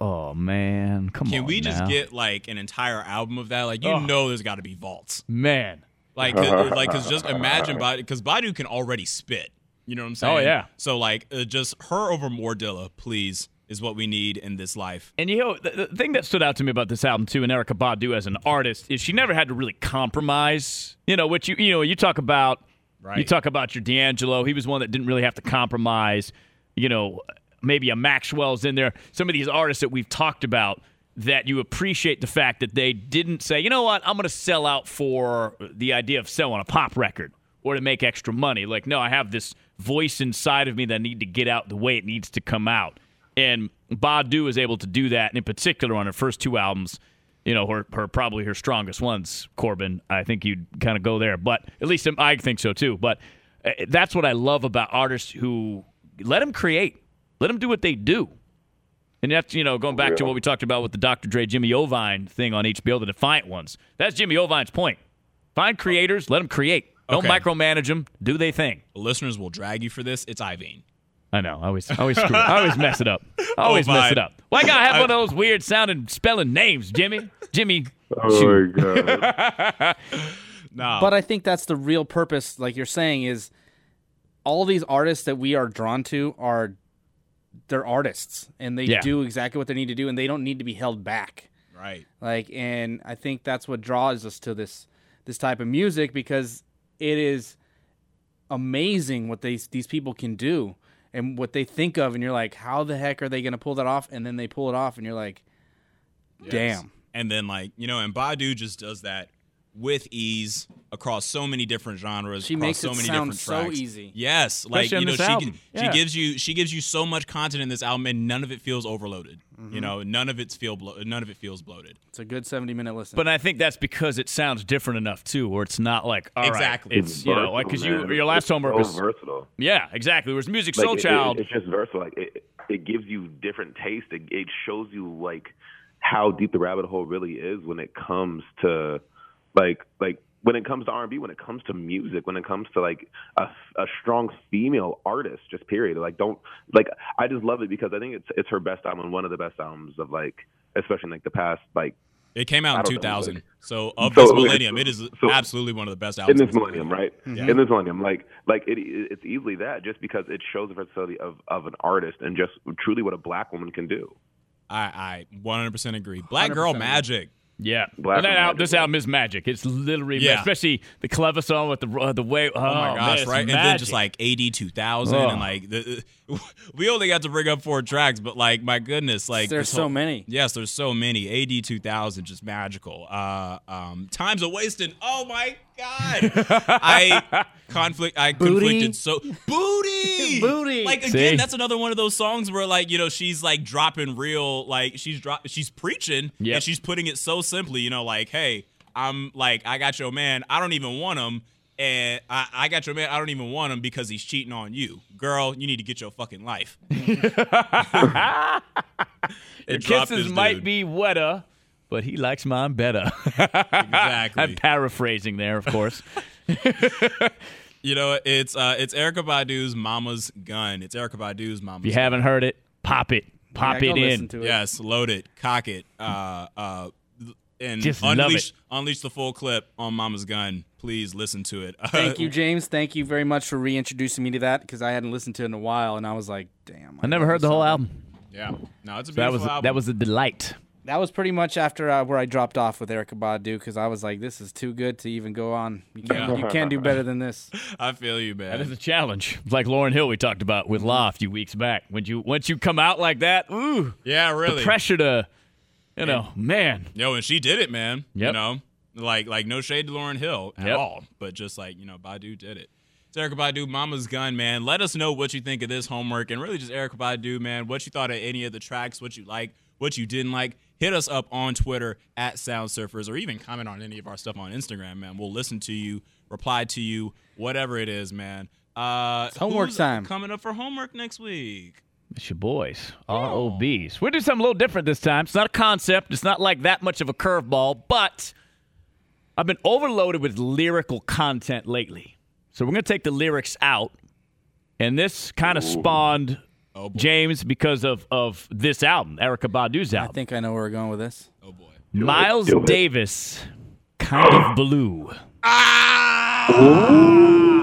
Oh man, come Can on. we just now. get like an entire album of that? Like you Oh. know, there's got to be vaults. man? Like, 'cause- like, cause just imagine Badu, because Badu can already spit. You know what I'm saying? Oh, yeah. So like, uh, just her over more Dilla, please, is what we need in this life. And you know, the, the thing that stood out to me about this album too, and Erykah Badu as an artist, is she never had to really compromise. You know, what you you know, you talk about, you talk about your D'Angelo. He was one that didn't really have to compromise. You know, maybe a Maxwell's in there. Some of these artists that we've talked about that you appreciate the fact that they didn't say, you know what, I'm going to sell out for the idea of selling a pop record or to make extra money. Like, no, I have this voice inside of me that I need to get out the way it needs to come out. And Badu is able to do that, and in particular on her first two albums, you know, her, her probably her strongest ones, Corbin. I think you'd kind of go there, but at least I think so too. But uh, that's what I love about artists who let them create, let them do what they do. And that's, you know, going back to what we talked about with the Dr. Dre Jimmy Ovine thing on HBO, the Defiant ones. That's Jimmy Ovine's point. Find creators, let them create. Don't Okay. micromanage them. Do they thing. Listeners will drag you for this. It's Iveen. I know. I always, I always screw. it. I always mess it up. [LAUGHS] I always mess it up. Why gotta have one of those weird sounding spelling names, Jimmy? Jimmy. Oh shoot. my god. [LAUGHS] Nah. But I think that's the real purpose, like you're saying, is all these artists that we are drawn to are they're artists and they Yeah. do exactly what they need to do and they don't need to be held back. right. Like and I think that's what draws us to this this type of music because it is amazing what these these people can do and what they think of and you're like how the heck are they going to pull that off and then they pull it off and you're like Yes. damn. And then like you know, and Badu just does that with ease across so many different genres. She across makes so it many sound different so tracks. easy. Yes, like Especially you know, this she album. she Yeah. gives you she gives you so much content in this album, and none of it feels overloaded. Mm-hmm. You know, none of it's feel blo- none of it feels bloated. It's a good 70 minute listen. But I think that's because it sounds different enough too, where it's not like all right, Exactly. It's you know like because you your man. last homework It's was versatile. yeah exactly. It was Music Like, Soul it- it- Child, it's just versatile. Like it, it gives you different taste. It, it shows you like how deep the rabbit hole really is when it comes to like like when it comes to R and B, when it comes to music, when it comes to like a, a strong female artist, just period. Like don't like I just love it because I think it's it's her best album, one of the best albums of like especially in like the past like It came out in don't know, 2000, like- so of So, this okay, millennium, it is so- absolutely one of the best albums in this millennium, right? Yeah. In this millennium, like like it, it's easily that just because it shows the versatility of of an artist and just truly what a black woman can do. I I 100% agree. Black Girl 100% Magic. Yeah. Black Well, that and al- Magic, this album is magic. It's literally Yeah. especially the Cleva song with the uh, the way. Oh, Oh, my man, gosh, it's right? And then just like AD 2000 Oh. and like the, [LAUGHS] we only got to bring up four tracks, but like my goodness, like There's this so whole- many. Yes, there's so many. AD 2000 just magical. Uh um Times of Wasting. Oh my god. I conflict I Booty. conflicted so Booty. [LAUGHS] Booty. Like again, See? that's another one of those songs where like, you know, she's like dropping real like she's drop she's preaching Yep. and she's putting it so simply, you know, like, hey, I'm like I got your man. I don't even want him and I, I got your man. I don't even want him because he's cheating on you, girl. You need to get your fucking life. [LAUGHS] [LAUGHS] Your kisses might be wetter, but he likes mine better. [LAUGHS] Exactly. I'm paraphrasing there, of course. [LAUGHS] You know, it's uh, it's Erykah Badu's "Mama's Gun." It's Erykah Badu's "Mama's." if you haven't heard it, pop it, pop Yeah, it in. to it. Yes, load it, cock it, uh, uh, and Just love unleash unleash the full clip on "Mama's Gun." Please listen to it. Thank [LAUGHS] you, James. Thank you very much for reintroducing me to that because I hadn't listened to it in a while, and I was like, "Damn!" I never heard the whole album. yeah, no, it's a So that was album. that was a delight. That was pretty much after uh, where I dropped off with Erykah Badu because I was like, "This is too good to even go on. You can't, Yeah. you can't do [LAUGHS] better than this." I feel you, That man. is a challenge. Like Lauryn Hill we talked about with Law a few weeks back. When you once you come out like that, ooh, yeah, really. the pressure to, you know, man. Yo, and she did it, man. You know, like like no shade to Lauryn Hill at Yep. all, but just like you know, Badu did it. It's Erykah Badu, Mama's Gun, man. Let us know what you think of this homework, and really just Erykah Badu, man. What you thought of any of the tracks, what you like, what you didn't like. Hit us up on Twitter at Sound Surfers, or even comment on any of our stuff on Instagram, man. We'll listen to you, reply to you, whatever it is, man. Uh, It's homework time. Coming up for homework next week. It's your boys, ROBs. We're doing something a little different this time. It's not a concept. It's not like that much of a curveball, but I've been overloaded with lyrical content lately. So we're going to take the lyrics out. And this kind of spawned Oh, James, because of of this album, Erykah Badu's album. I think I know where we're going with this. Oh boy. Miles Do it. Davis, kind of blue. Ah!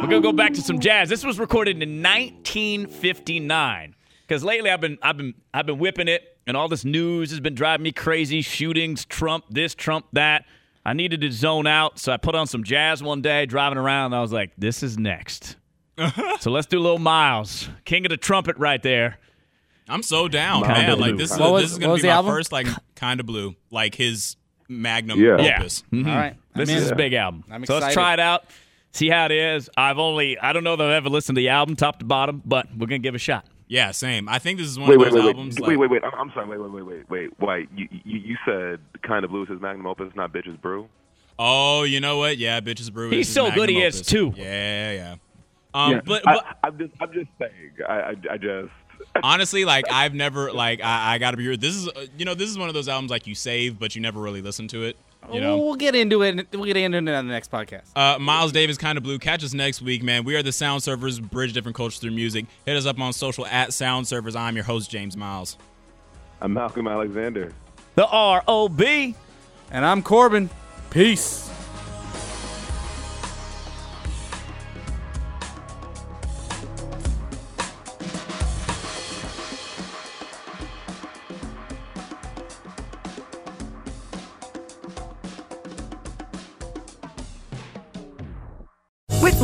We're gonna go back to some jazz. This was recorded in 1959. Because lately I've been I've been I've been whipping it, and all this news has been driving me crazy. Shootings, Trump this, Trump that. I needed to zone out, so I put on some jazz one day, driving around. And I was like, "This is next." So let's do a little Miles, King of the Trumpet, right there. I'm so down, Kinda man. Like this is was- this is gonna be my album? first like kind of blue, like his magnum Yeah. opus. Mhm. All right. This I'm is in. his big album. I'm so let's try it out, see how it is. I've only, I don't know that I've ever listened to the album top to bottom, but we're going to give it a shot. Yeah, same. I think this is one Wait, of wait, those wait, albums. wait, like, wait, wait, wait. I'm, I'm sorry. Wait, wait, wait, wait, wait. Why? You, you, you said kind of blue is his magnum opus, not bitches brew. Oh, you know what? Yeah, bitches brew. He's is his so good magnum he is, opus. too. Yeah, yeah. Um, yeah, but, I, but I'm just, I'm just saying. I, I, I just. [LAUGHS] honestly, like I've never like I, I got to be real. This is uh, you know this is one of those albums like you save, but you never really listen to it. You know. We'll get into it. We'll get into it on the next podcast. Uh, Miles Davis, kind of blue. Catch us next week, man. We are the Sound Surfers, bridge different cultures through music. Hit us up on social at Sound Surfers. I'm your host, James Miles. I'm Malcolm Alexander. The ROB. And I'm Corbin. Peace.